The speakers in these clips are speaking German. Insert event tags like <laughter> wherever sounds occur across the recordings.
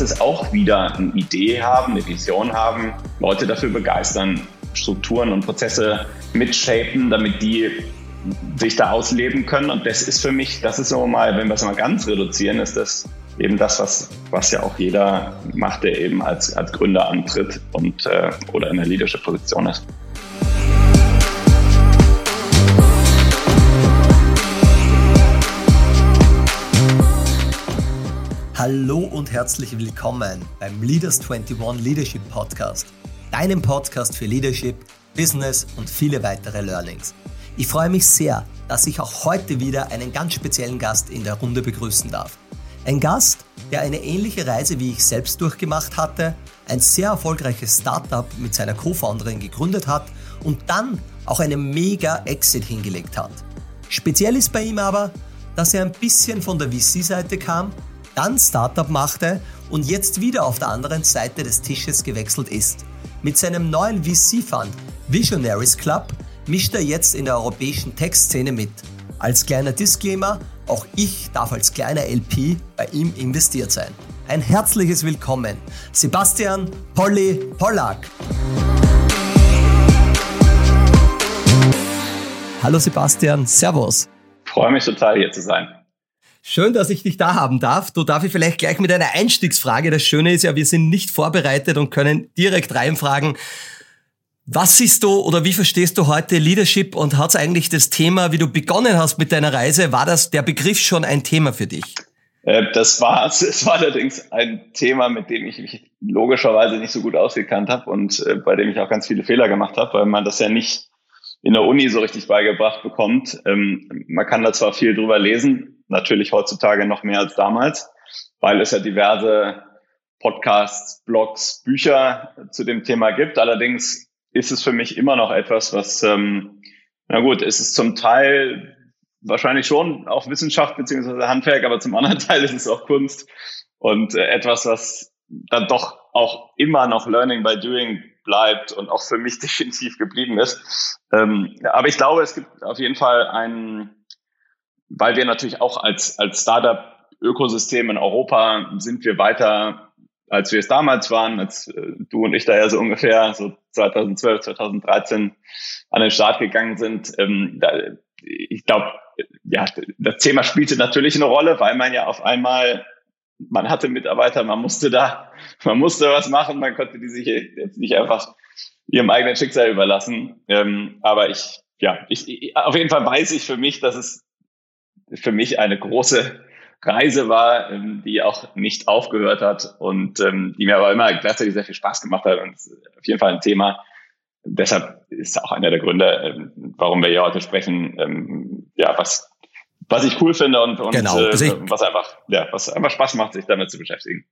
ist es auch wieder eine Idee haben, eine Vision haben, Leute dafür begeistern, Strukturen und Prozesse mitshapen, damit die sich da ausleben können. Und das ist für mich, das ist so mal, wenn wir es mal ganz reduzieren, ist das eben das, was, was ja auch jeder macht, der eben als, als Gründer antritt und äh, oder in der Leadership-Position ist. Hallo und herzlich willkommen beim Leaders 21 Leadership Podcast, deinem Podcast für Leadership, Business und viele weitere Learnings. Ich freue mich sehr, dass ich auch heute wieder einen ganz speziellen Gast in der Runde begrüßen darf. Ein Gast, der eine ähnliche Reise wie ich selbst durchgemacht hatte, ein sehr erfolgreiches Startup mit seiner Co-Founderin gegründet hat und dann auch einen mega Exit hingelegt hat. Speziell ist bei ihm aber, dass er ein bisschen von der VC-Seite kam dann Startup machte und jetzt wieder auf der anderen Seite des Tisches gewechselt ist. Mit seinem neuen VC-Fund Visionaries Club mischt er jetzt in der europäischen Tech-Szene mit. Als kleiner Disclaimer, auch ich darf als kleiner LP bei ihm investiert sein. Ein herzliches Willkommen, Sebastian Polly Pollack. Hallo Sebastian, Servus. freue mich total hier zu sein. Schön, dass ich dich da haben darf. Du darf ich vielleicht gleich mit einer Einstiegsfrage. Das Schöne ist ja, wir sind nicht vorbereitet und können direkt reinfragen. Was siehst du oder wie verstehst du heute Leadership und hat es eigentlich das Thema, wie du begonnen hast mit deiner Reise, war das der Begriff schon ein Thema für dich? Äh, das war es. war allerdings ein Thema, mit dem ich mich logischerweise nicht so gut ausgekannt habe und äh, bei dem ich auch ganz viele Fehler gemacht habe, weil man das ja nicht in der Uni so richtig beigebracht bekommt. Ähm, man kann da zwar viel drüber lesen, natürlich heutzutage noch mehr als damals, weil es ja diverse Podcasts, Blogs, Bücher zu dem Thema gibt. Allerdings ist es für mich immer noch etwas, was, ähm, na gut, ist es zum Teil wahrscheinlich schon auch Wissenschaft beziehungsweise Handwerk, aber zum anderen <laughs> Teil ist es auch Kunst und äh, etwas, was dann doch auch immer noch Learning by Doing bleibt und auch für mich <laughs> definitiv geblieben ist. Ähm, aber ich glaube, es gibt auf jeden Fall einen weil wir natürlich auch als, als Startup-Ökosystem in Europa sind wir weiter, als wir es damals waren, als äh, du und ich da ja so ungefähr so 2012, 2013 an den Start gegangen sind. Ähm, da, ich glaube, ja, das Thema spielte natürlich eine Rolle, weil man ja auf einmal, man hatte Mitarbeiter, man musste da, man musste was machen, man konnte die sich jetzt nicht einfach ihrem eigenen Schicksal überlassen. Ähm, aber ich, ja, ich, ich, auf jeden Fall weiß ich für mich, dass es für mich eine große Reise war, ähm, die auch nicht aufgehört hat und ähm, die mir aber immer gleichzeitig sehr viel Spaß gemacht hat und auf jeden Fall ein Thema. Deshalb ist auch einer der Gründe, ähm, warum wir hier heute sprechen, ja, was, was ich cool finde und, und genau. also ich, was einfach, ja, was einfach Spaß macht, sich damit zu beschäftigen.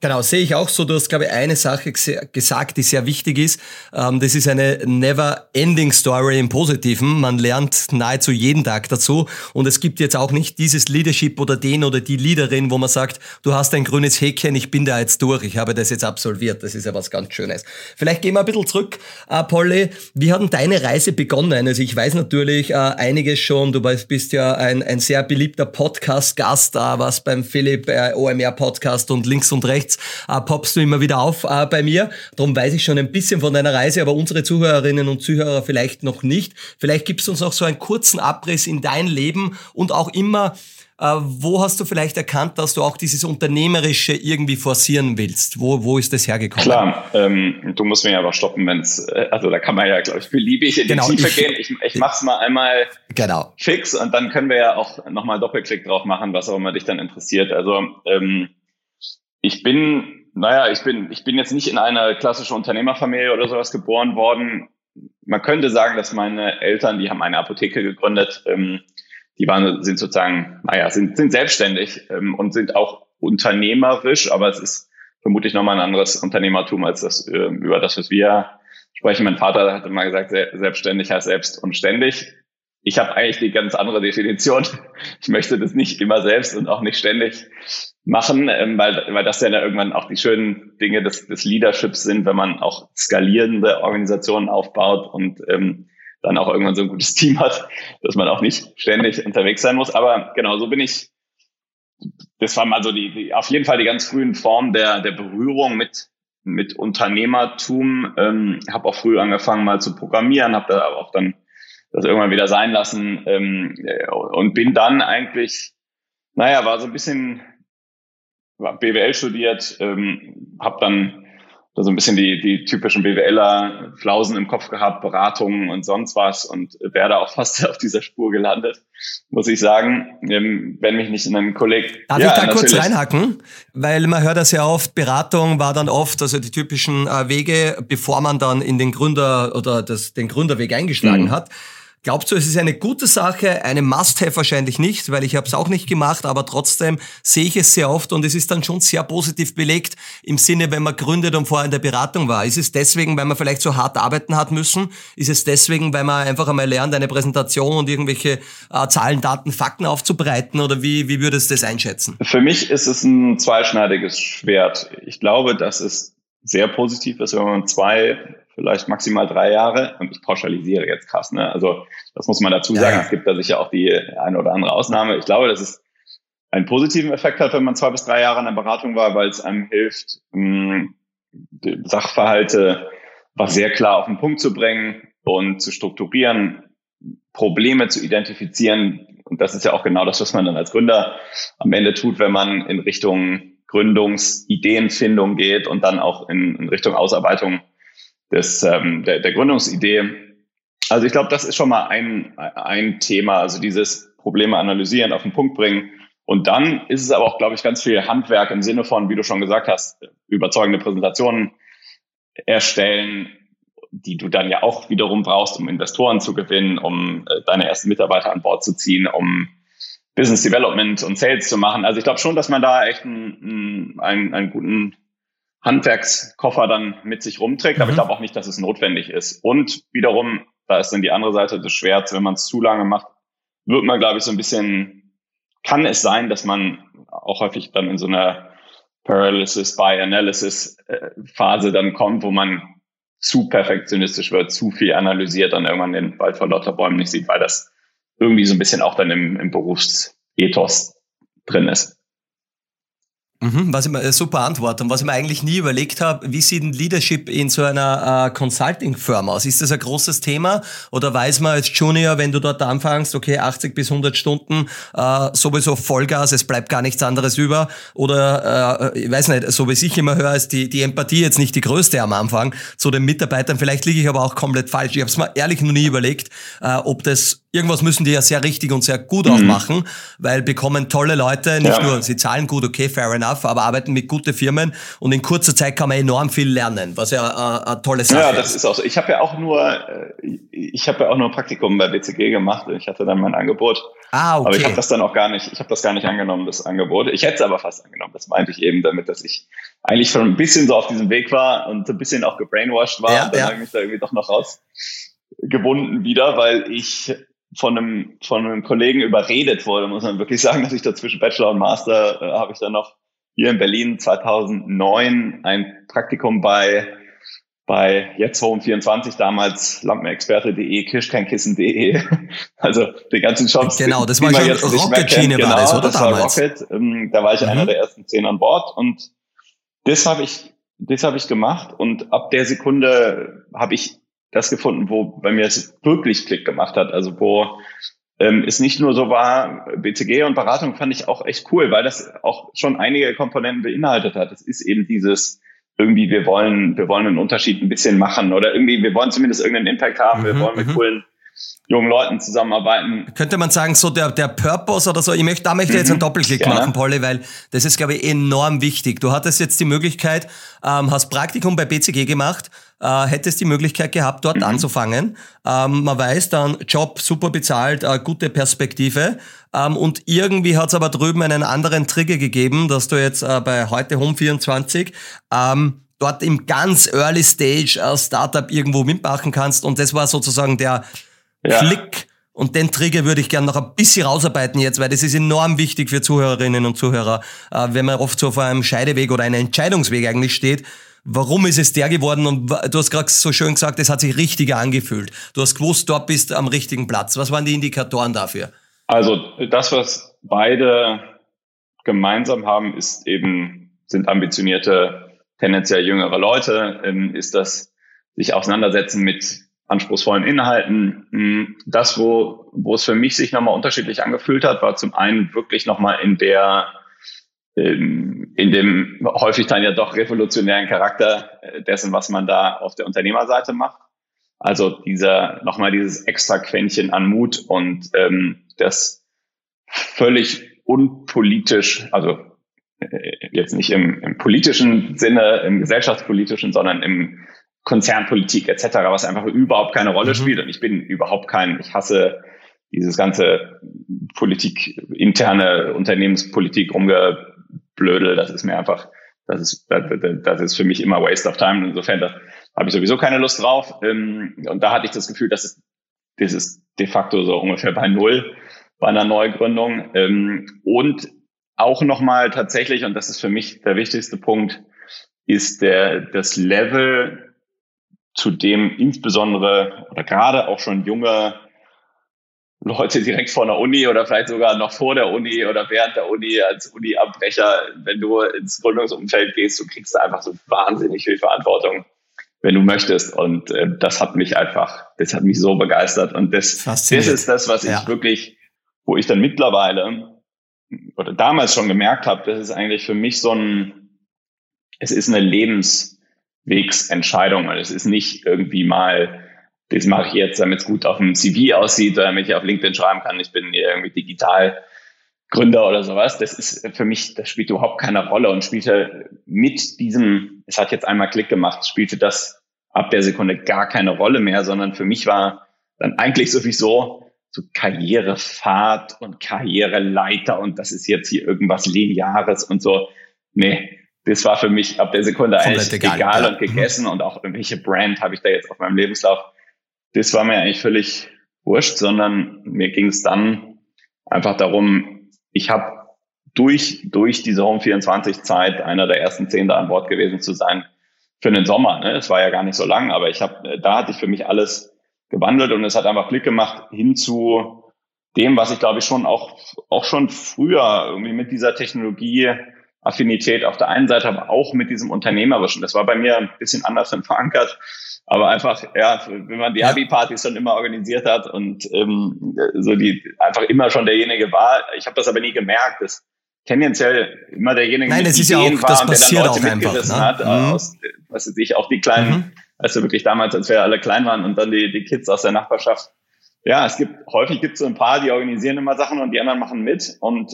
Genau, sehe ich auch so. Du hast, glaube ich, eine Sache gesagt, die sehr wichtig ist. Ähm, das ist eine never-ending Story im Positiven. Man lernt nahezu jeden Tag dazu. Und es gibt jetzt auch nicht dieses Leadership oder den oder die Leaderin, wo man sagt, du hast ein grünes Häkchen, ich bin da jetzt durch, ich habe das jetzt absolviert. Das ist ja was ganz Schönes. Vielleicht gehen wir ein bisschen zurück, äh, Polly. Wie hat denn deine Reise begonnen? Also ich weiß natürlich äh, einiges schon. Du bist ja ein, ein sehr beliebter Podcast-Gast, äh, was beim Philipp OMR-Podcast und links und rechts rechts äh, poppst du immer wieder auf äh, bei mir. Darum weiß ich schon ein bisschen von deiner Reise, aber unsere Zuhörerinnen und Zuhörer vielleicht noch nicht. Vielleicht gibst du uns noch so einen kurzen Abriss in dein Leben und auch immer, äh, wo hast du vielleicht erkannt, dass du auch dieses Unternehmerische irgendwie forcieren willst? Wo, wo ist das hergekommen? Klar, ähm, du musst mich aber stoppen, wenn es, äh, also da kann man ja, glaube ich, beliebig in genau, die Tiefe ich, gehen. Ich, ich mach's mal einmal genau. fix und dann können wir ja auch nochmal Doppelklick drauf machen, was auch immer dich dann interessiert. Also ähm, ich bin, naja, ich bin, ich bin jetzt nicht in einer klassischen Unternehmerfamilie oder sowas geboren worden. Man könnte sagen, dass meine Eltern, die haben eine Apotheke gegründet, ähm, die waren, sind sozusagen, naja, sind, sind selbstständig ähm, und sind auch unternehmerisch, aber es ist vermutlich nochmal ein anderes Unternehmertum als das, äh, über das, was wir sprechen. Mein Vater hat immer gesagt, selbstständig heißt selbst und ständig. Ich habe eigentlich die ganz andere Definition. Ich möchte das nicht immer selbst und auch nicht ständig machen, ähm, weil, weil das ja dann irgendwann auch die schönen Dinge des, des Leaderships sind, wenn man auch skalierende Organisationen aufbaut und ähm, dann auch irgendwann so ein gutes <laughs> Team hat, dass man auch nicht ständig unterwegs sein muss. Aber genau, so bin ich das war mal so die, die auf jeden Fall die ganz frühen Formen der, der Berührung mit, mit Unternehmertum. Ähm, habe auch früh angefangen mal zu programmieren, habe da auch dann das irgendwann wieder sein lassen ähm, und bin dann eigentlich, naja, war so ein bisschen BWL studiert, ähm, habe dann da so ein bisschen die, die typischen BWLer Flausen im Kopf gehabt, Beratungen und sonst was und wäre da auch fast <laughs> auf dieser Spur gelandet, muss ich sagen, ähm, wenn mich nicht in einem Kollegen... Darf ja, ich da natürlich. kurz reinhacken? Weil man hört das ja oft, Beratung war dann oft, also die typischen äh, Wege, bevor man dann in den Gründer oder das, den Gründerweg eingeschlagen mhm. hat. Glaubst du, es ist eine gute Sache? Eine Must-have wahrscheinlich nicht, weil ich habe es auch nicht gemacht, aber trotzdem sehe ich es sehr oft und es ist dann schon sehr positiv belegt im Sinne, wenn man gründet und vorher in der Beratung war. Ist es deswegen, weil man vielleicht so hart arbeiten hat müssen? Ist es deswegen, weil man einfach einmal lernt, eine Präsentation und irgendwelche äh, Zahlen, Daten, Fakten aufzubereiten oder wie, wie würdest du das einschätzen? Für mich ist es ein zweischneidiges Schwert. Ich glaube, dass es sehr positiv ist, wenn man zwei vielleicht maximal drei Jahre. Und ich pauschalisiere jetzt krass. Ne? Also das muss man dazu sagen. Ja. Es gibt da sicher auch die eine oder andere Ausnahme. Ich glaube, dass es einen positiven Effekt hat, wenn man zwei bis drei Jahre in der Beratung war, weil es einem hilft, mh, Sachverhalte was sehr klar auf den Punkt zu bringen und zu strukturieren, Probleme zu identifizieren. Und das ist ja auch genau das, was man dann als Gründer am Ende tut, wenn man in Richtung Gründungsideenfindung geht und dann auch in, in Richtung Ausarbeitung des, ähm, der, der Gründungsidee. Also ich glaube, das ist schon mal ein, ein Thema, also dieses Probleme analysieren, auf den Punkt bringen. Und dann ist es aber auch, glaube ich, ganz viel Handwerk im Sinne von, wie du schon gesagt hast, überzeugende Präsentationen erstellen, die du dann ja auch wiederum brauchst, um Investoren zu gewinnen, um äh, deine ersten Mitarbeiter an Bord zu ziehen, um Business Development und Sales zu machen. Also ich glaube schon, dass man da echt einen, einen, einen guten Handwerkskoffer dann mit sich rumträgt, mhm. aber ich mhm. glaube auch nicht, dass es notwendig ist. Und wiederum, da ist dann die andere Seite des Schwerts, wenn man es zu lange macht, wird man, glaube ich, so ein bisschen, kann es sein, dass man auch häufig dann in so einer Paralysis by Analysis äh, Phase dann kommt, wo man zu perfektionistisch wird, zu viel analysiert und irgendwann den Wald vor lauter Bäumen nicht sieht, weil das irgendwie so ein bisschen auch dann im, im Berufsethos drin ist. Mhm, was ich mir, äh, super Antwort. Und was ich mir eigentlich nie überlegt habe, wie sieht ein Leadership in so einer äh, Consulting-Firma aus? Ist das ein großes Thema? Oder weiß man als Junior, wenn du dort anfängst, okay, 80 bis 100 Stunden, äh, sowieso Vollgas, es bleibt gar nichts anderes über? Oder, äh, ich weiß nicht, so wie ich immer höre, ist die, die Empathie jetzt nicht die größte am Anfang zu den Mitarbeitern. Vielleicht liege ich aber auch komplett falsch. Ich habe es mir ehrlich noch nie überlegt, äh, ob das irgendwas müssen die ja sehr richtig und sehr gut mhm. auch machen, weil bekommen tolle Leute, nicht ja. nur, sie zahlen gut, okay, fair enough, aber arbeiten mit guten Firmen und in kurzer Zeit kann man enorm viel lernen, was ja äh, eine tolle Sache ist. Ja, das ist. auch so. Ich habe ja auch nur, äh, ich habe ja auch nur ein Praktikum bei BCG gemacht und ich hatte dann mein Angebot. Ah, okay. Aber ich habe das dann auch gar nicht, ich habe das gar nicht angenommen, das Angebot. Ich hätte es aber fast angenommen. Das meinte ich eben damit, dass ich eigentlich schon ein bisschen so auf diesem Weg war und ein bisschen auch gebrainwashed war ja, und dann ja. habe ich mich da irgendwie doch noch rausgebunden wieder, weil ich von einem, von einem Kollegen überredet wurde, muss man wirklich sagen, dass ich da zwischen Bachelor und Master äh, habe ich dann noch hier in Berlin 2009 ein Praktikum bei bei jetzt Home 24 damals lampenexperte.de, kirschkeinkissen.de, <laughs> also den ganzen Shops. Genau, das war schon Rocket-Schiene genau, war das, oder das damals? War Rocket, ähm, da war ich mhm. einer der ersten zehn an Bord und das habe ich, das habe ich gemacht und ab der Sekunde habe ich das gefunden, wo bei mir es wirklich Klick gemacht hat. Also wo ähm, es nicht nur so war, BCG und Beratung fand ich auch echt cool, weil das auch schon einige Komponenten beinhaltet hat. Es ist eben dieses irgendwie, wir wollen, wir wollen einen Unterschied ein bisschen machen oder irgendwie, wir wollen zumindest irgendeinen Impact haben, wir mhm, wollen mit mhm. coolen jungen Leuten zusammenarbeiten. Könnte man sagen, so der, der Purpose oder so, ich möchte, da möchte ich jetzt einen mhm. Doppelklick Gerne. machen, Polly, weil das ist, glaube ich, enorm wichtig. Du hattest jetzt die Möglichkeit, ähm, hast Praktikum bei BCG gemacht, äh, hättest die Möglichkeit gehabt, dort mhm. anzufangen. Ähm, man weiß dann, Job super bezahlt, äh, gute Perspektive. Ähm, und irgendwie hat es aber drüben einen anderen Trigger gegeben, dass du jetzt äh, bei heute Home24 ähm, dort im ganz Early Stage als Startup irgendwo mitmachen kannst. Und das war sozusagen der ja. Klick. Und den Trigger würde ich gerne noch ein bisschen rausarbeiten jetzt, weil das ist enorm wichtig für Zuhörerinnen und Zuhörer, äh, wenn man oft so vor einem Scheideweg oder einem Entscheidungsweg eigentlich steht. Warum ist es der geworden? Und du hast gerade so schön gesagt, es hat sich richtiger angefühlt. Du hast gewusst, dort bist am richtigen Platz. Was waren die Indikatoren dafür? Also das, was beide gemeinsam haben, ist eben, sind ambitionierte, tendenziell jüngere Leute, ähm, ist das sich auseinandersetzen mit anspruchsvollen Inhalten. Hm, das, wo, wo es für mich sich nochmal unterschiedlich angefühlt hat, war zum einen wirklich nochmal in der, in dem häufig dann ja doch revolutionären Charakter äh, dessen, was man da auf der Unternehmerseite macht. Also dieser, nochmal dieses extra Quäntchen an Mut und ähm, das völlig unpolitisch, also äh, jetzt nicht im, im politischen Sinne, im gesellschaftspolitischen, sondern im Konzernpolitik etc., was einfach überhaupt keine Rolle mhm. spielt. Und ich bin überhaupt kein, ich hasse dieses ganze Politik, interne Unternehmenspolitik rumgeblödel. Das ist mir einfach, das ist, das, das ist für mich immer Waste of Time. Insofern da habe ich sowieso keine Lust drauf. Ähm, und da hatte ich das Gefühl, dass es, das ist de facto so ungefähr bei Null bei einer Neugründung. Ähm, und auch nochmal tatsächlich, und das ist für mich der wichtigste Punkt, ist der, das Level zu dem insbesondere oder gerade auch schon junge Leute direkt vor der Uni oder vielleicht sogar noch vor der Uni oder während der Uni als Uni-Abbrecher, wenn du ins Gründungsumfeld gehst, du kriegst da einfach so wahnsinnig viel Verantwortung, wenn du möchtest. Und äh, das hat mich einfach, das hat mich so begeistert. Und das, das ist das, was ja. ich wirklich, wo ich dann mittlerweile oder damals schon gemerkt habe, das ist eigentlich für mich so ein, es ist eine Lebens, Wegsentscheidung. Und es ist nicht irgendwie mal, das mache ich jetzt, damit es gut auf dem CV aussieht oder damit ich auf LinkedIn schreiben kann, ich bin irgendwie digital Gründer oder sowas. Das ist für mich, das spielt überhaupt keine Rolle und spielte mit diesem, es hat jetzt einmal Klick gemacht, spielte das ab der Sekunde gar keine Rolle mehr, sondern für mich war dann eigentlich sowieso so Karrierefahrt und Karriereleiter und das ist jetzt hier irgendwas Lineares und so. Nee, das war für mich ab der Sekunde eigentlich egal, egal ja. und gegessen und auch welche Brand habe ich da jetzt auf meinem Lebenslauf. Das war mir eigentlich völlig wurscht, sondern mir ging es dann einfach darum, ich habe durch, durch diese Home 24 Zeit einer der ersten zehn da an Bord gewesen zu sein für den Sommer. Ne? Es war ja gar nicht so lang, aber ich habe, da hatte ich für mich alles gewandelt und es hat einfach Klick gemacht hin zu dem, was ich glaube ich schon auch, auch schon früher irgendwie mit dieser Technologie Affinität auf der einen Seite, aber auch mit diesem Unternehmerischen. Das war bei mir ein bisschen anders verankert. Aber einfach, ja, wenn man die Abi-Partys schon immer organisiert hat und ähm, so die einfach immer schon derjenige war, ich habe das aber nie gemerkt, dass tendenziell immer derjenige Nein, mit das ist ja auch, war das und der dann Leute mitgerissen ne? hat, mhm. aus, was weiß ich, auch die kleinen, mhm. also wirklich damals, als wir alle klein waren und dann die, die Kids aus der Nachbarschaft. Ja, es gibt, häufig gibt es so ein paar, die organisieren immer Sachen und die anderen machen mit und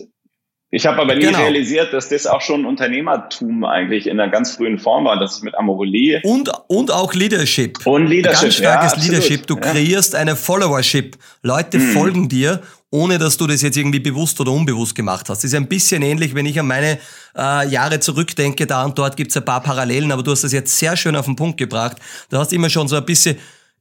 ich habe aber nie genau. realisiert, dass das auch schon Unternehmertum eigentlich in einer ganz frühen Form war, dass ich mit Amorelie und und auch Leadership und Leadership, ganz starkes ja, Leadership. Du ja. kreierst eine Followership. Leute mhm. folgen dir, ohne dass du das jetzt irgendwie bewusst oder unbewusst gemacht hast. Das ist ein bisschen ähnlich, wenn ich an meine äh, Jahre zurückdenke. Da und dort gibt's ein paar Parallelen, aber du hast das jetzt sehr schön auf den Punkt gebracht. Du hast immer schon so ein bisschen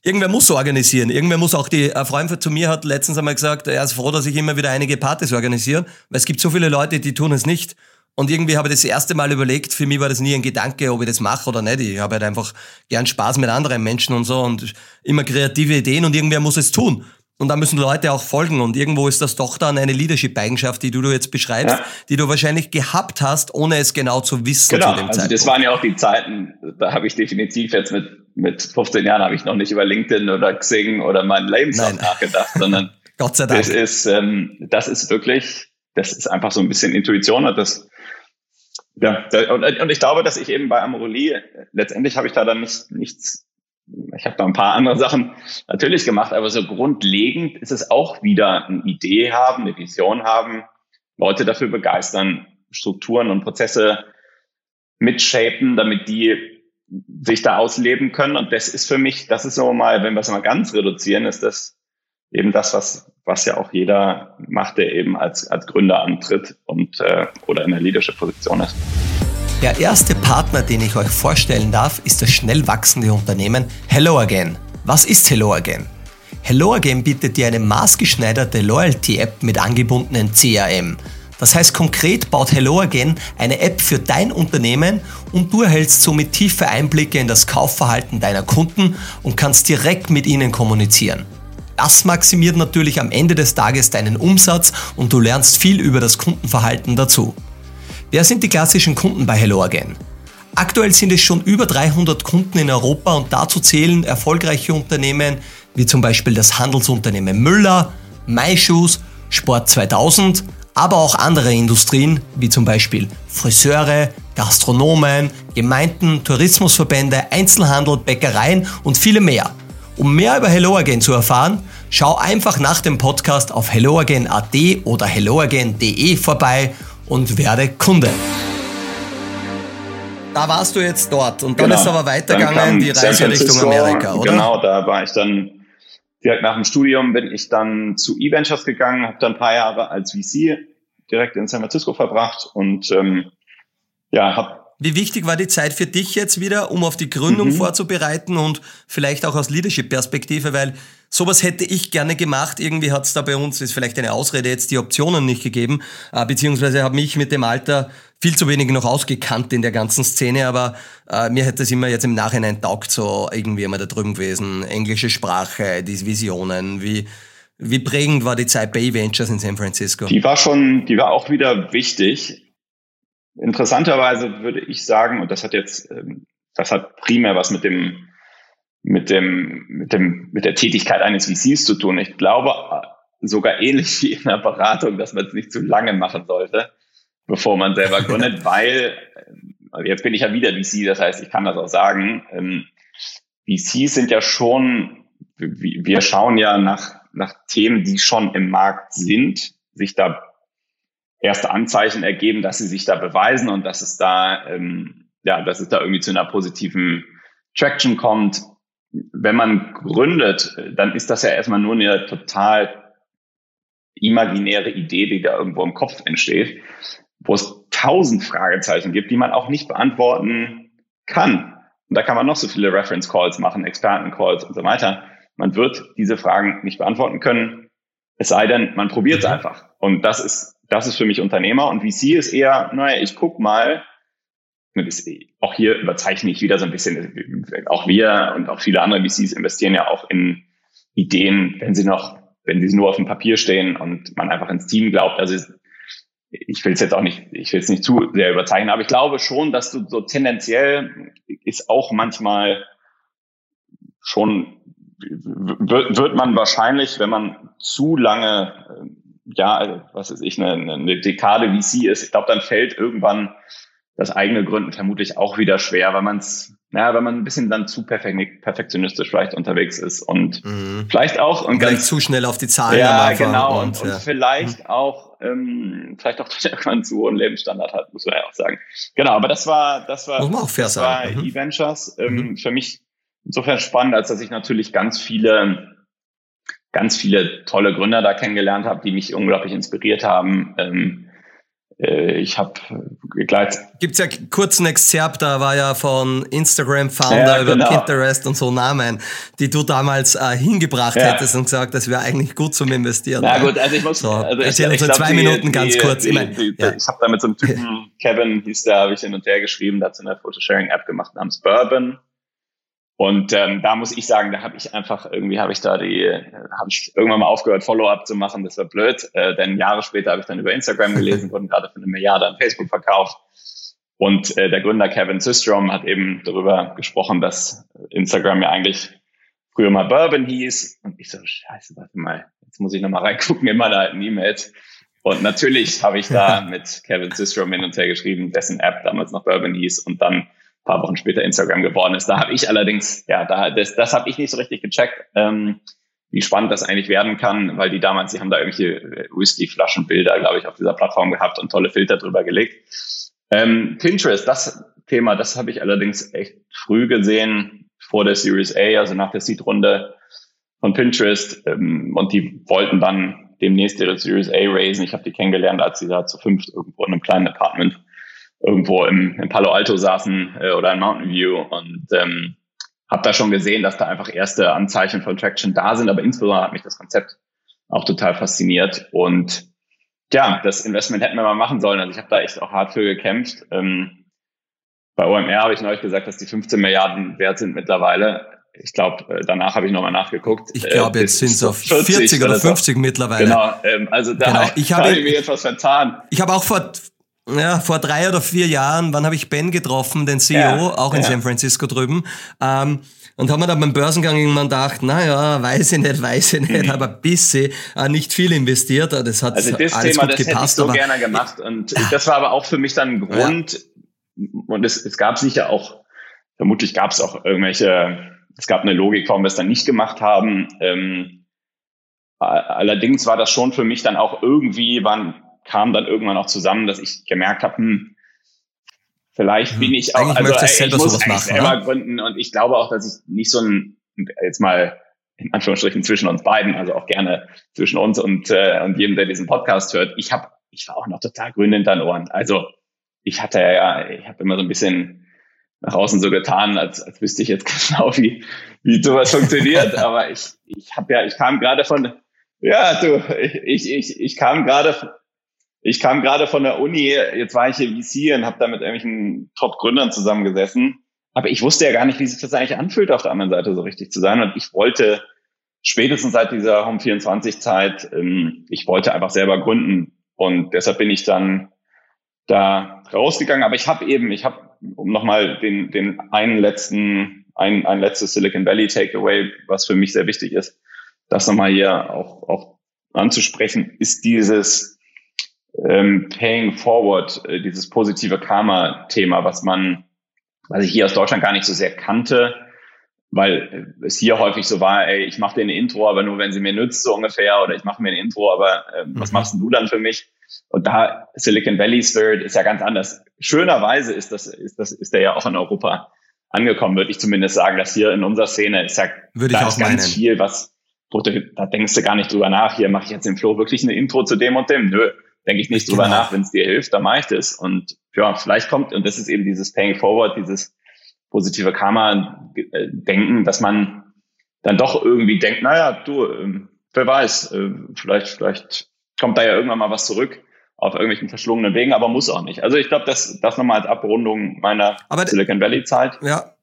Irgendwer muss organisieren. Irgendwer muss auch die, ein Freund zu mir hat letztens einmal gesagt, er ist froh, dass ich immer wieder einige Partys organisiere, weil es gibt so viele Leute, die tun es nicht. Und irgendwie habe ich das erste Mal überlegt, für mich war das nie ein Gedanke, ob ich das mache oder nicht. Ich habe halt einfach gern Spaß mit anderen Menschen und so und immer kreative Ideen und irgendwer muss es tun. Und da müssen Leute auch folgen. Und irgendwo ist das doch dann eine Leadership-Eigenschaft, die du jetzt beschreibst, ja. die du wahrscheinlich gehabt hast, ohne es genau zu wissen genau. zu dem also Zeitpunkt. Das waren ja auch die Zeiten, da habe ich definitiv jetzt mit, mit 15 Jahren habe ich noch nicht über LinkedIn oder Xing oder meinen Lebenslauf nachgedacht, sondern <laughs> Gott sei Dank. Das ist, ähm, das ist wirklich, das ist einfach so ein bisschen Intuition und das, ja, und, und ich glaube, dass ich eben bei Amorelie, letztendlich habe ich da dann nicht, nichts ich habe da ein paar andere Sachen natürlich gemacht, aber so grundlegend ist es auch wieder eine Idee haben, eine Vision haben, Leute dafür begeistern, Strukturen und Prozesse mitshapen, damit die sich da ausleben können. Und das ist für mich, das ist so mal, wenn wir es mal ganz reduzieren, ist das eben das, was, was ja auch jeder macht, der eben als, als Gründer antritt und äh, oder in der Leadership-Position ist. Der erste Partner, den ich euch vorstellen darf, ist das schnell wachsende Unternehmen Hello Again. Was ist Hello Again? Hello Again bietet dir eine maßgeschneiderte Loyalty-App mit angebundenen CRM. Das heißt konkret baut Hello Again eine App für dein Unternehmen und du erhältst somit tiefe Einblicke in das Kaufverhalten deiner Kunden und kannst direkt mit ihnen kommunizieren. Das maximiert natürlich am Ende des Tages deinen Umsatz und du lernst viel über das Kundenverhalten dazu. Wer sind die klassischen Kunden bei Hello Again? Aktuell sind es schon über 300 Kunden in Europa und dazu zählen erfolgreiche Unternehmen wie zum Beispiel das Handelsunternehmen Müller, MyShoes, Sport 2000, aber auch andere Industrien wie zum Beispiel Friseure, Gastronomen, Gemeinden, Tourismusverbände, Einzelhandel, Bäckereien und viele mehr. Um mehr über Hello Again zu erfahren, schau einfach nach dem Podcast auf helloagain.at oder helloagain.de vorbei und werde Kunde. Da warst du jetzt dort und dann genau. ist aber weitergegangen die Reise Richtung Amerika, oder? Genau, da war ich dann direkt nach dem Studium bin ich dann zu eVentures gegangen, habe dann ein paar Jahre als VC direkt in San Francisco verbracht und ähm, ja, habe wie wichtig war die Zeit für dich jetzt wieder, um auf die Gründung mhm. vorzubereiten und vielleicht auch aus Leadership-Perspektive, weil sowas hätte ich gerne gemacht. Irgendwie hat es da bei uns, ist vielleicht eine Ausrede, jetzt die Optionen nicht gegeben, äh, beziehungsweise habe mich mit dem Alter viel zu wenig noch ausgekannt in der ganzen Szene, aber äh, mir hätte es immer jetzt im Nachhinein taugt, so irgendwie immer da drüben gewesen. Englische Sprache, die Visionen, wie, wie prägend war die Zeit bei Ventures in San Francisco? Die war schon, die war auch wieder wichtig. Interessanterweise würde ich sagen, und das hat jetzt, ähm, das hat primär was mit dem, mit dem, mit dem, mit der Tätigkeit eines VCs zu tun. Ich glaube äh, sogar ähnlich wie in der Beratung, dass man es nicht zu lange machen sollte, bevor man selber <laughs> gründet, weil äh, jetzt bin ich ja wieder VC, das heißt, ich kann das auch sagen. Ähm, VCs sind ja schon, wir schauen ja nach, nach Themen, die schon im Markt sind, sich da erste Anzeichen ergeben, dass sie sich da beweisen und dass es da, ähm, ja, dass es da irgendwie zu einer positiven Traction kommt. Wenn man gründet, dann ist das ja erstmal nur eine total imaginäre Idee, die da irgendwo im Kopf entsteht, wo es tausend Fragezeichen gibt, die man auch nicht beantworten kann. Und da kann man noch so viele Reference Calls machen, Experten Calls und so weiter. Man wird diese Fragen nicht beantworten können, es sei denn, man probiert es mhm. einfach. Und das ist das ist für mich Unternehmer und VC ist eher, naja, ich guck mal, auch hier überzeichne ich wieder so ein bisschen, auch wir und auch viele andere VCs investieren ja auch in Ideen, wenn sie noch, wenn sie nur auf dem Papier stehen und man einfach ins Team glaubt. Also ich will es jetzt auch nicht, ich will es nicht zu sehr überzeichnen, aber ich glaube schon, dass du so tendenziell ist auch manchmal schon wird, wird man wahrscheinlich, wenn man zu lange ja, was ist ich, eine, eine Dekade VC ist, ich glaube, dann fällt irgendwann das eigene Gründen vermutlich auch wieder schwer, weil man es, ja, wenn man ein bisschen dann zu perfekt, perfektionistisch vielleicht unterwegs ist und mhm. vielleicht auch und ganz zu schnell auf die Zahlen. Ja, genau und, und, ja. und vielleicht mhm. auch ähm, vielleicht auch <laughs> irgendwann zu hohen Lebensstandard hat, muss man ja auch sagen. Genau, aber das war das war muss man auch fair das war mhm. E-Ventures ähm, mhm. für mich insofern spannend, als dass ich natürlich ganz viele ganz viele tolle Gründer da kennengelernt habe, die mich unglaublich inspiriert haben. Ähm, äh, ich habe begleitet. Gibt's ja kurzen Exzerpt, da war ja von Instagram Founder ja, über genau. Pinterest und so Namen, die du damals äh, hingebracht ja. hättest und gesagt, das wäre eigentlich gut zum Investieren. Na gut, also ich muss so, also erzähl uns in zwei die, Minuten ganz die, kurz. Die, ich, mein, ja. ich habe da mit so einem Typen, <laughs> Kevin hieß der, habe ich hin und her geschrieben, dazu eine Photosharing-App gemacht namens Bourbon. Und ähm, da muss ich sagen, da habe ich einfach irgendwie habe ich da die habe ich irgendwann mal aufgehört Follow-up zu machen. Das war blöd, äh, denn Jahre später habe ich dann über Instagram <laughs> gelesen, wurden gerade für eine Milliarde an Facebook verkauft. Und äh, der Gründer Kevin Systrom hat eben darüber gesprochen, dass Instagram ja eigentlich früher mal Bourbon hieß. Und ich so, scheiße, warte mal, jetzt muss ich nochmal reingucken in meine alten E-Mails. Und natürlich habe ich da <laughs> mit Kevin Systrom hin und her geschrieben, dessen App damals noch Bourbon hieß und dann paar Wochen später Instagram geworden ist. Da habe ich allerdings, ja, da, das, das habe ich nicht so richtig gecheckt, ähm, wie spannend das eigentlich werden kann, weil die damals, die haben da irgendwelche äh, Whisky-Flaschenbilder, glaube ich, auf dieser Plattform gehabt und tolle Filter drüber gelegt. Ähm, Pinterest, das Thema, das habe ich allerdings echt früh gesehen, vor der Series A, also nach der Seed-Runde von Pinterest. Ähm, und die wollten dann demnächst ihre Series A raisen. Ich habe die kennengelernt, als sie da zu fünft irgendwo in einem kleinen Apartment irgendwo im, im Palo Alto saßen äh, oder in Mountain View und ähm, habe da schon gesehen, dass da einfach erste Anzeichen von Traction da sind, aber insbesondere hat mich das Konzept auch total fasziniert und ja, das Investment hätten wir mal machen sollen. Also ich habe da echt auch hart für gekämpft. Ähm, bei OMR habe ich neulich gesagt, dass die 15 Milliarden wert sind mittlerweile. Ich glaube, äh, danach habe ich nochmal nachgeguckt. Ich glaube, äh, jetzt sind es auf 40, 40 oder 50 mittlerweile. Genau, ähm, also da, genau. <laughs> ich habe, ich mir etwas vertan. Ich habe auch vor ja, vor drei oder vier Jahren, wann habe ich Ben getroffen, den CEO, ja, auch in ja. San Francisco drüben. Ähm, und haben wir dann beim Börsengang irgendwann gedacht, naja, weiß ich nicht, weiß ich nicht, mhm. aber ein bisschen äh, nicht viel investiert. Das hat also das alles Thema, gut das gepasst, hätte ich so gerne gemacht. Und das war aber auch für mich dann ein Grund. Und es, es gab sicher auch, vermutlich gab es auch irgendwelche, es gab eine Logik, warum wir es dann nicht gemacht haben. Ähm, allerdings war das schon für mich dann auch irgendwie, wann kam dann irgendwann auch zusammen, dass ich gemerkt habe, hm, Vielleicht bin ich auch, eigentlich also ich muss eigentlich machen, selber oder? gründen und ich glaube auch, dass ich nicht so ein, jetzt mal in Anführungsstrichen zwischen uns beiden, also auch gerne zwischen uns und, äh, und jedem, der diesen Podcast hört, ich habe, ich war auch noch total grün in den Ohren. Also ich hatte ja, ich habe immer so ein bisschen nach außen so getan, als, als wüsste ich jetzt <laughs> genau, wie, wie sowas funktioniert. <laughs> Aber ich, ich habe ja, ich kam gerade von, ja, du, ich, ich, ich kam gerade ich kam gerade von der Uni, jetzt war ich hier VC und habe da mit irgendwelchen Top-Gründern zusammengesessen. Aber ich wusste ja gar nicht, wie sich das eigentlich anfühlt, auf der anderen Seite so richtig zu sein. Und ich wollte spätestens seit dieser Home24-Zeit, ähm, ich wollte einfach selber gründen. Und deshalb bin ich dann da rausgegangen. Aber ich habe eben, ich habe, um nochmal den, den einen letzten, ein, ein letztes Silicon Valley Takeaway, was für mich sehr wichtig ist, das nochmal hier auch, auch anzusprechen, ist dieses, ähm, Paying Forward, äh, dieses positive Karma-Thema, was man, was ich hier aus Deutschland gar nicht so sehr kannte, weil es hier häufig so war, ey, ich mache dir eine Intro, aber nur wenn sie mir nützt, so ungefähr, oder ich mache mir eine Intro, aber äh, was mhm. machst du dann für mich? Und da Silicon Valley Spirit ist ja ganz anders. Schönerweise ist das, ist das, ist der ja auch in Europa angekommen, würde ich zumindest sagen, dass hier in unserer Szene ist ja würde da ist ganz meinen. viel, was, da denkst du gar nicht drüber nach, hier mache ich jetzt im Flo wirklich eine Intro zu dem und dem. Nö, denke ich nicht drüber genau. nach, wenn es dir hilft, dann mache ich das. Und ja, vielleicht kommt, und das ist eben dieses Paying Forward, dieses positive Karma-Denken, dass man dann doch irgendwie denkt, naja, du, ähm, wer weiß, äh, vielleicht, vielleicht kommt da ja irgendwann mal was zurück auf irgendwelchen verschlungenen Wegen, aber muss auch nicht. Also ich glaube, das, das nochmal als Abrundung meiner aber Silicon Valley Zeit. Ja.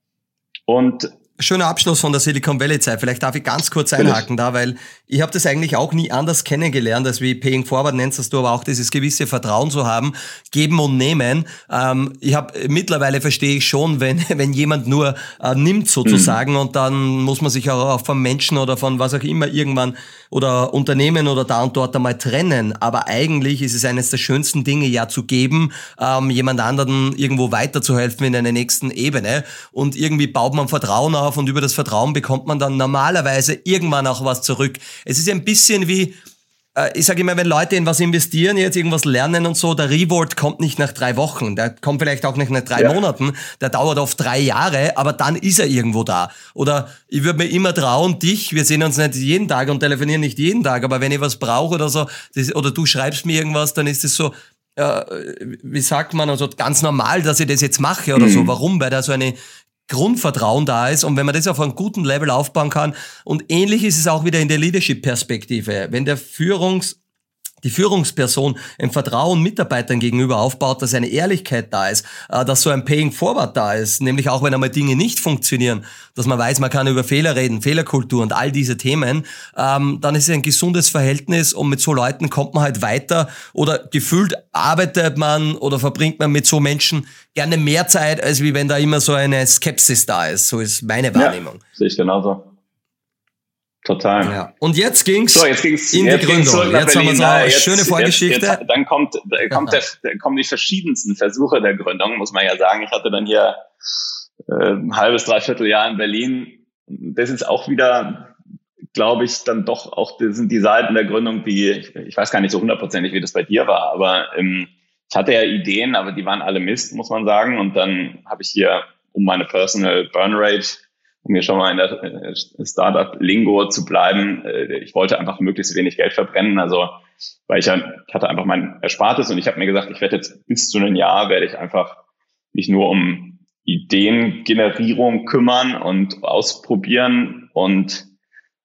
Und Schöner Abschluss von der Silicon Valley Zeit. Vielleicht darf ich ganz kurz einhaken da, weil ich habe das eigentlich auch nie anders kennengelernt, als wie Paying Forward nennst das du, aber auch dieses gewisse Vertrauen zu haben, geben und nehmen. Ähm, ich habe mittlerweile verstehe ich schon, wenn <laughs> wenn jemand nur äh, nimmt sozusagen mhm. und dann muss man sich auch vom Menschen oder von was auch immer irgendwann oder Unternehmen oder da und dort einmal trennen. Aber eigentlich ist es eines der schönsten Dinge ja zu geben, ähm, jemand anderen irgendwo weiterzuhelfen in einer nächsten Ebene und irgendwie baut man Vertrauen auf auf und über das Vertrauen bekommt man dann normalerweise irgendwann auch was zurück. Es ist ein bisschen wie, äh, ich sage immer, wenn Leute in was investieren, jetzt irgendwas lernen und so, der Reward kommt nicht nach drei Wochen, der kommt vielleicht auch nicht nach drei ja. Monaten, der dauert oft drei Jahre, aber dann ist er irgendwo da. Oder ich würde mir immer trauen, dich, wir sehen uns nicht jeden Tag und telefonieren nicht jeden Tag, aber wenn ich was brauche oder so, das, oder du schreibst mir irgendwas, dann ist es so, äh, wie sagt man, also ganz normal, dass ich das jetzt mache oder mhm. so. Warum? Weil da so eine Grundvertrauen da ist und wenn man das auf einem guten Level aufbauen kann. Und ähnlich ist es auch wieder in der Leadership-Perspektive. Wenn der Führungs- die Führungsperson ein Vertrauen Mitarbeitern gegenüber aufbaut, dass eine Ehrlichkeit da ist, äh, dass so ein Paying Forward da ist, nämlich auch wenn einmal Dinge nicht funktionieren, dass man weiß, man kann über Fehler reden, Fehlerkultur und all diese Themen, ähm, dann ist es ein gesundes Verhältnis und mit so Leuten kommt man halt weiter oder gefühlt arbeitet man oder verbringt man mit so Menschen gerne mehr Zeit, als wie wenn da immer so eine Skepsis da ist. So ist meine Wahrnehmung. Ja, sehe ich genauso. Total. Ja. Und jetzt ging's, so, jetzt ging's in jetzt die Gründung. Jetzt haben wir so eine jetzt, schöne Vorgeschichte. Jetzt, dann kommt, kommt <laughs> der, kommen die verschiedensten Versuche der Gründung, muss man ja sagen. Ich hatte dann hier äh, ein halbes, dreiviertel Jahr in Berlin. Das ist auch wieder, glaube ich, dann doch auch, das sind die Seiten der Gründung, die, ich, ich weiß gar nicht so hundertprozentig, wie das bei dir war, aber ähm, ich hatte ja Ideen, aber die waren alle Mist, muss man sagen. Und dann habe ich hier um meine Personal Burn Rate um hier schon mal in der äh, Startup-Lingo zu bleiben, äh, ich wollte einfach möglichst wenig Geld verbrennen. Also, weil ich, ja, ich hatte einfach mein Erspartes und ich habe mir gesagt, ich werde jetzt bis zu einem Jahr werde ich einfach mich nur um Ideengenerierung kümmern und ausprobieren und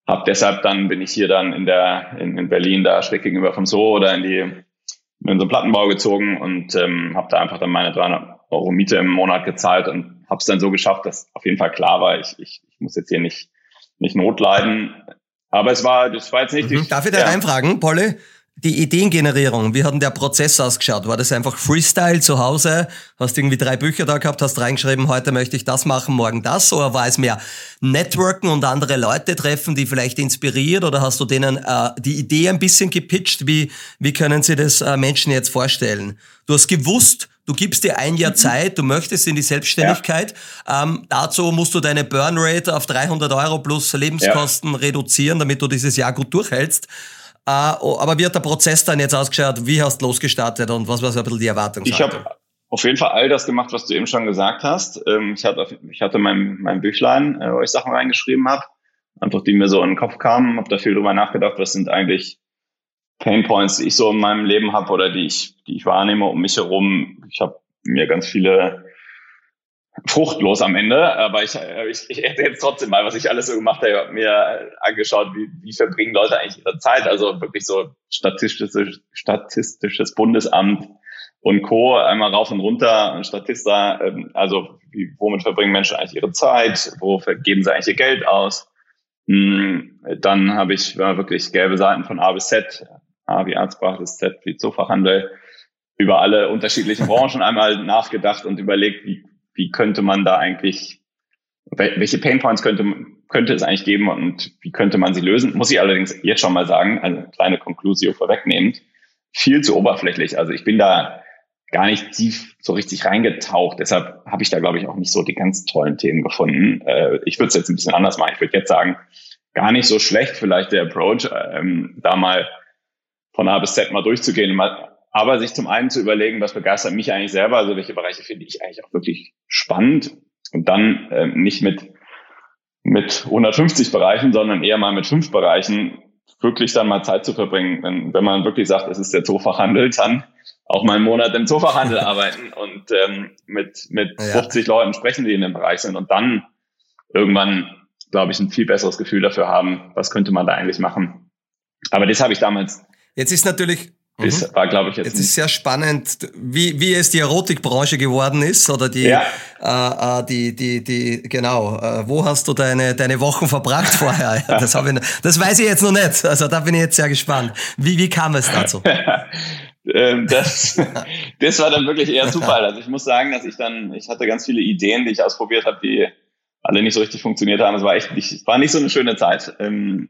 habe deshalb dann bin ich hier dann in der in, in Berlin da schräg gegenüber vom Zoo oder in die in so einen Plattenbau gezogen und ähm, habe da einfach dann meine 300 Euro Miete im Monat gezahlt und habe es dann so geschafft, dass auf jeden Fall klar war, ich, ich, ich muss jetzt hier nicht, nicht notleiden. Aber es war, das war jetzt nicht. Mhm. Darf ich da ja. reinfragen, Polle? die Ideengenerierung, wie hat denn der Prozess ausgeschaut? War das einfach Freestyle zu Hause? Hast irgendwie drei Bücher da gehabt, hast reingeschrieben, heute möchte ich das machen, morgen das? Oder war es mehr Networken und andere Leute treffen, die vielleicht inspiriert? Oder hast du denen äh, die Idee ein bisschen gepitcht? Wie, wie können sie das äh, Menschen jetzt vorstellen? Du hast gewusst, Du gibst dir ein Jahr. <laughs> Zeit, du möchtest in die Selbstständigkeit. Ja. Ähm, dazu musst du deine Burnrate auf 300 Euro plus Lebenskosten ja. reduzieren, damit du dieses Jahr gut durchhältst. Äh, oh, aber wie hat der Prozess dann jetzt ausgeschaut? Wie hast du losgestartet und was war so ein bisschen die Erwartung? Ich habe auf jeden Fall all das gemacht, was du eben schon gesagt hast. Ähm, ich hatte, ich hatte mein, mein Büchlein, äh, wo ich Sachen reingeschrieben habe, einfach die mir so in den Kopf kamen, habe da viel drüber nachgedacht, was sind eigentlich Painpoints, die ich so in meinem Leben habe oder die ich, die ich wahrnehme um mich herum. Ich habe mir ganz viele fruchtlos am Ende, aber ich, ich, ich erzähle jetzt trotzdem mal, was ich alles so gemacht habe. Ich habe mir angeschaut, wie, wie verbringen Leute eigentlich ihre Zeit. Also wirklich so statistisches, statistisches Bundesamt und Co. einmal rauf und runter, Statista, ähm, also wie, womit verbringen Menschen eigentlich ihre Zeit, wo geben sie eigentlich ihr Geld aus. Hm, dann habe ich wirklich gelbe Seiten von A bis Z, A wie Arztpraxis, Z wie Zoofachhandel, über alle unterschiedlichen <laughs> Branchen einmal nachgedacht und überlegt, wie wie könnte man da eigentlich, welche Painpoints könnte, könnte es eigentlich geben und wie könnte man sie lösen? Muss ich allerdings jetzt schon mal sagen, eine kleine Conclusio vorwegnehmend, viel zu oberflächlich. Also ich bin da gar nicht tief so richtig reingetaucht. Deshalb habe ich da, glaube ich, auch nicht so die ganz tollen Themen gefunden. Äh, ich würde es jetzt ein bisschen anders machen. Ich würde jetzt sagen, gar nicht so schlecht vielleicht der Approach, ähm, da mal von A bis Z mal durchzugehen, mal aber sich zum einen zu überlegen, was begeistert mich eigentlich selber, also welche Bereiche finde ich eigentlich auch wirklich spannend und dann ähm, nicht mit, mit 150 Bereichen, sondern eher mal mit fünf Bereichen wirklich dann mal Zeit zu verbringen. Wenn, wenn man wirklich sagt, es ist der Zoofachhandel, dann auch mal einen Monat im Zoofachhandel <laughs> arbeiten und ähm, mit, mit ja. 50 Leuten sprechen, die in dem Bereich sind und dann irgendwann, glaube ich, ein viel besseres Gefühl dafür haben, was könnte man da eigentlich machen. Aber das habe ich damals. Jetzt ist natürlich das mhm. war, glaube ich, jetzt. Jetzt ist sehr spannend, wie, wie es die Erotikbranche geworden ist oder die, ja. äh, äh die, die, die, genau. Äh, wo hast du deine, deine Wochen verbracht vorher? <laughs> das, hab ich, das weiß ich jetzt noch nicht. Also da bin ich jetzt sehr gespannt. Wie, wie kam es dazu? <laughs> Ähm, das, <laughs> das war dann wirklich eher Zufall. Also ich muss sagen, dass ich dann, ich hatte ganz viele Ideen, die ich ausprobiert habe, die alle nicht so richtig funktioniert haben. Es war echt nicht, war nicht so eine schöne Zeit. Ähm,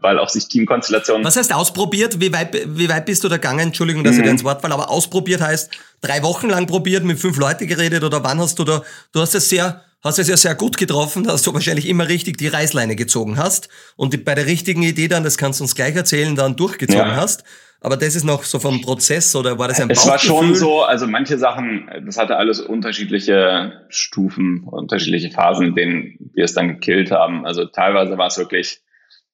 weil auch sich Teamkonstellationen. Was heißt ausprobiert? Wie weit, wie weit bist du da gegangen? Entschuldigung, dass mhm. ich dir ins Wort falle, aber ausprobiert heißt drei Wochen lang probiert, mit fünf Leuten geredet oder wann hast du da, du hast es sehr, hast es ja sehr gut getroffen, dass du wahrscheinlich immer richtig die Reißleine gezogen hast und die, bei der richtigen Idee dann, das kannst du uns gleich erzählen, dann durchgezogen ja. hast. Aber das ist noch so vom Prozess oder war das ein Es war schon so, also manche Sachen, das hatte alles unterschiedliche Stufen, unterschiedliche Phasen, in denen wir es dann gekillt haben. Also teilweise war es wirklich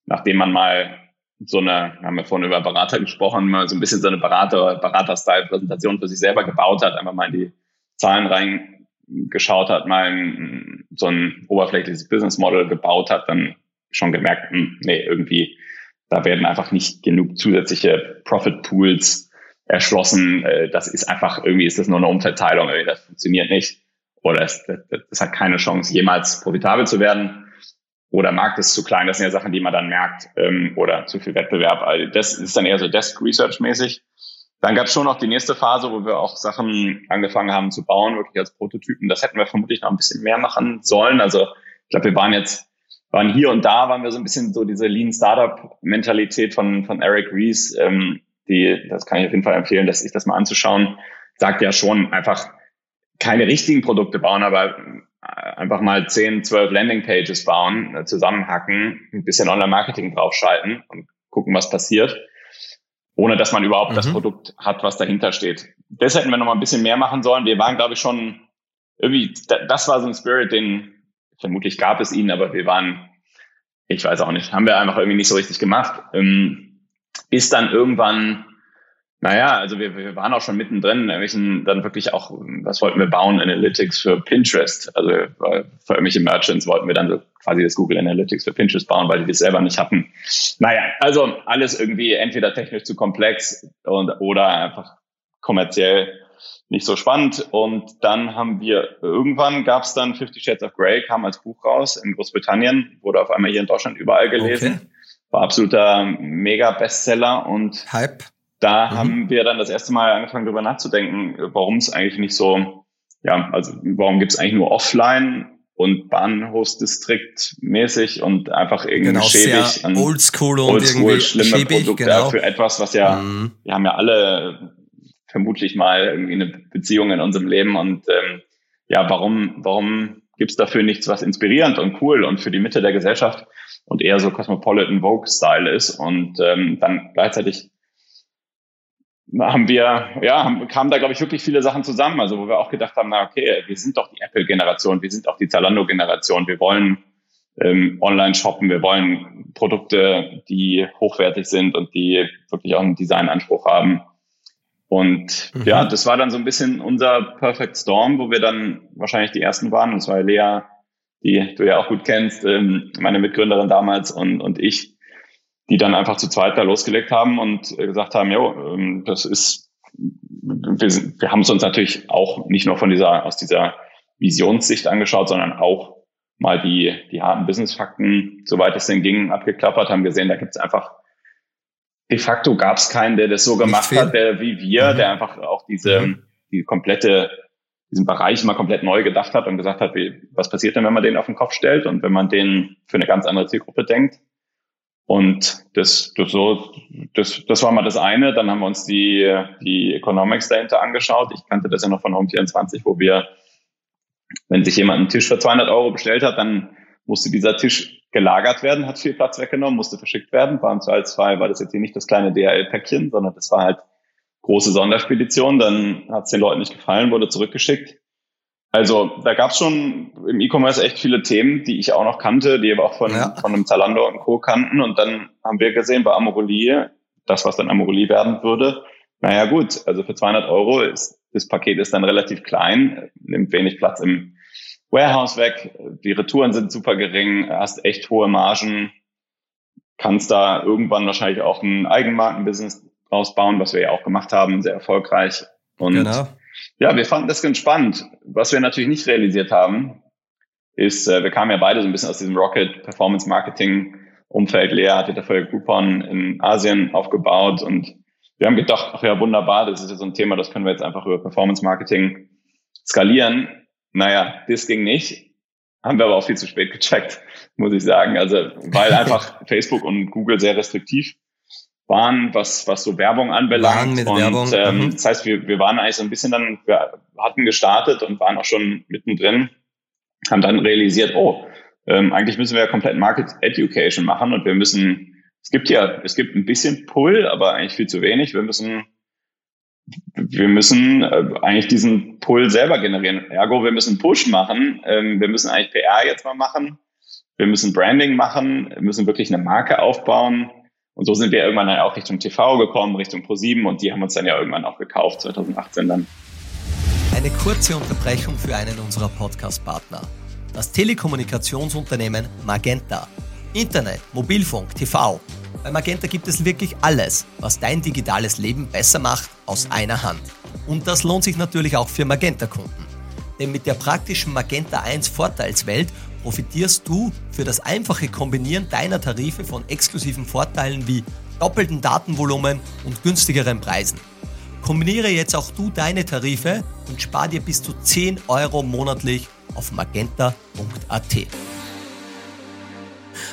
nachdem man mal so eine, haben wir vorhin über Berater gesprochen, mal so ein bisschen so eine Berater, Berater-Style-Präsentation für sich selber gebaut hat, einfach mal in die Zahlen reingeschaut hat, mal ein, so ein oberflächliches Business Model gebaut hat, dann schon gemerkt, hm, nee, irgendwie, da werden einfach nicht genug zusätzliche Profit Pools erschlossen. Äh, das ist einfach, irgendwie ist das nur eine Umverteilung, das funktioniert nicht. Oder es, das, hat keine Chance, jemals profitabel zu werden oder Markt ist zu klein. Das sind ja Sachen, die man dann merkt ähm, oder zu viel Wettbewerb. Also das ist dann eher so Desk Research mäßig. Dann gab es schon noch die nächste Phase, wo wir auch Sachen angefangen haben zu bauen, wirklich als Prototypen. Das hätten wir vermutlich noch ein bisschen mehr machen sollen. Also ich glaube, wir waren jetzt waren hier und da waren wir so ein bisschen so diese Lean Startup Mentalität von von Eric Rees, ähm, die das kann ich auf jeden Fall empfehlen, dass sich das mal anzuschauen. Sagt ja schon einfach keine richtigen Produkte bauen, aber einfach mal 10, 12 Landingpages bauen, äh, zusammenhacken, ein bisschen Online-Marketing draufschalten und gucken, was passiert, ohne dass man überhaupt mhm. das Produkt hat, was dahinter steht. Das hätten wir noch mal ein bisschen mehr machen sollen. Wir waren, glaube ich, schon irgendwie, das war so ein Spirit, den vermutlich gab es ihn, aber wir waren, ich weiß auch nicht, haben wir einfach irgendwie nicht so richtig gemacht. Ähm, bis dann irgendwann naja, also wir, wir waren auch schon mittendrin, irgendwelchen dann wirklich auch, was wollten wir bauen, Analytics für Pinterest. Also für irgendwelche Merchants wollten wir dann so quasi das Google Analytics für Pinterest bauen, weil die das selber nicht hatten. Naja, also alles irgendwie entweder technisch zu komplex und oder einfach kommerziell nicht so spannend. Und dann haben wir irgendwann gab es dann Fifty Shades of Grey, kam als Buch raus in Großbritannien, wurde auf einmal hier in Deutschland überall gelesen. Okay. War absoluter Mega-Bestseller und Hype da mhm. haben wir dann das erste Mal angefangen, darüber nachzudenken, warum es eigentlich nicht so, ja, also warum gibt es eigentlich nur offline und Bahnhofsdistrikt mäßig und einfach irgendwie genau, schäbig Oldschool und Oldschool, irgendwie schlimme schäbig, Produkte genau. für etwas, was ja, mhm. wir haben ja alle vermutlich mal irgendwie eine Beziehung in unserem Leben und ähm, ja, warum, warum gibt's dafür nichts, was inspirierend und cool und für die Mitte der Gesellschaft und eher so Cosmopolitan Vogue-Style ist und ähm, dann gleichzeitig haben wir, ja, haben, kamen da, glaube ich, wirklich viele Sachen zusammen. Also, wo wir auch gedacht haben, na, okay, wir sind doch die Apple-Generation, wir sind auch die Zalando-Generation, wir wollen ähm, online shoppen, wir wollen Produkte, die hochwertig sind und die wirklich auch einen Designanspruch haben. Und mhm. ja, das war dann so ein bisschen unser Perfect Storm, wo wir dann wahrscheinlich die ersten waren. Und zwar Lea, die du ja auch gut kennst, ähm, meine Mitgründerin damals und, und ich, die dann einfach zu zweit da losgelegt haben und gesagt haben, jo, ähm, das ist, wir, wir haben es uns natürlich auch nicht nur von dieser, aus dieser Visionssicht angeschaut, sondern auch mal die, die harten Business-Fakten, soweit es denn ging, abgeklappert, haben gesehen, da gibt es einfach de facto gab es keinen, der das so gemacht hat, der wie wir, mhm. der einfach auch diese, mhm. die komplette, diesen Bereich mal komplett neu gedacht hat und gesagt hat, wie, was passiert denn, wenn man den auf den Kopf stellt und wenn man den für eine ganz andere Zielgruppe denkt. Und das, das so, das, das war mal das eine. Dann haben wir uns die, die Economics dahinter angeschaut. Ich kannte das ja noch von Home24, wo wir, wenn sich jemand einen Tisch für 200 Euro bestellt hat, dann musste dieser Tisch gelagert werden, hat viel Platz weggenommen, musste verschickt werden. War im Zweifelsfall, war das jetzt hier nicht das kleine DHL-Päckchen, sondern das war halt große Sonderspedition. Dann hat es den Leuten nicht gefallen, wurde zurückgeschickt. Also da gab es schon im E-Commerce echt viele Themen, die ich auch noch kannte, die aber auch von, ja. von einem Zalando und Co. kannten. Und dann haben wir gesehen bei Amorelie, das, was dann Amorelie werden würde, naja gut, also für 200 Euro ist das Paket ist dann relativ klein, nimmt wenig Platz im Warehouse weg, die Retouren sind super gering, hast echt hohe Margen, kannst da irgendwann wahrscheinlich auch ein Eigenmarkenbusiness ausbauen, was wir ja auch gemacht haben, sehr erfolgreich. Und genau. Ja, wir fanden das ganz spannend. Was wir natürlich nicht realisiert haben, ist, äh, wir kamen ja beide so ein bisschen aus diesem Rocket Performance Marketing Umfeld. Lea hatte dafür Groupon in Asien aufgebaut und wir haben gedacht, ach ja, wunderbar, das ist ja so ein Thema, das können wir jetzt einfach über Performance Marketing skalieren. Naja, das ging nicht. Haben wir aber auch viel zu spät gecheckt, <laughs> muss ich sagen. Also, weil einfach <laughs> Facebook und Google sehr restriktiv waren, was, was so Werbung anbelangt. Mit und, Werbung. Ähm, mhm. Das heißt, wir, wir waren eigentlich so ein bisschen dann, wir hatten gestartet und waren auch schon mittendrin, haben dann realisiert, oh, ähm, eigentlich müssen wir ja komplett Market Education machen und wir müssen, es gibt ja, es gibt ein bisschen Pull, aber eigentlich viel zu wenig. Wir müssen, wir müssen äh, eigentlich diesen Pull selber generieren. Ergo, wir müssen Push machen. Ähm, wir müssen eigentlich PR jetzt mal machen. Wir müssen Branding machen. Wir müssen wirklich eine Marke aufbauen und so sind wir irgendwann dann auch Richtung TV gekommen, Richtung Pro7 und die haben uns dann ja irgendwann auch gekauft, 2018 dann. Eine kurze Unterbrechung für einen unserer Podcast-Partner. Das Telekommunikationsunternehmen Magenta. Internet, Mobilfunk, TV. Bei Magenta gibt es wirklich alles, was dein digitales Leben besser macht, aus einer Hand. Und das lohnt sich natürlich auch für Magenta-Kunden. Denn mit der praktischen Magenta 1 Vorteilswelt profitierst du für das einfache Kombinieren deiner Tarife von exklusiven Vorteilen wie doppelten Datenvolumen und günstigeren Preisen. Kombiniere jetzt auch du deine Tarife und spar dir bis zu 10 Euro monatlich auf magenta.at.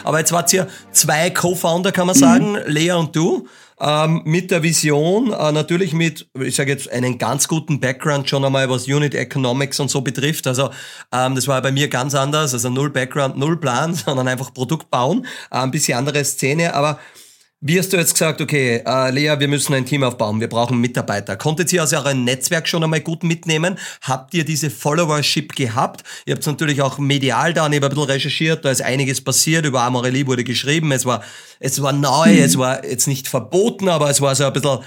Aber jetzt wart ihr zwei Co-Founder, kann man sagen, mhm. Lea und du ähm, mit der Vision, äh, natürlich mit, ich sage jetzt, einen ganz guten Background schon einmal, was Unit Economics und so betrifft. Also ähm, das war bei mir ganz anders, also null Background, null Plan, <laughs> sondern einfach Produkt bauen, äh, ein bisschen andere Szene, aber wie hast du jetzt gesagt, okay, äh, Lea, wir müssen ein Team aufbauen, wir brauchen Mitarbeiter. Konntet ihr aus eurem Netzwerk schon einmal gut mitnehmen? Habt ihr diese Followership gehabt? Ihr habt natürlich auch medial da, ich habe ein bisschen recherchiert, da ist einiges passiert, über Amorelie wurde geschrieben, es war, es war neu, mhm. es war jetzt nicht verboten, aber es war so ein bisschen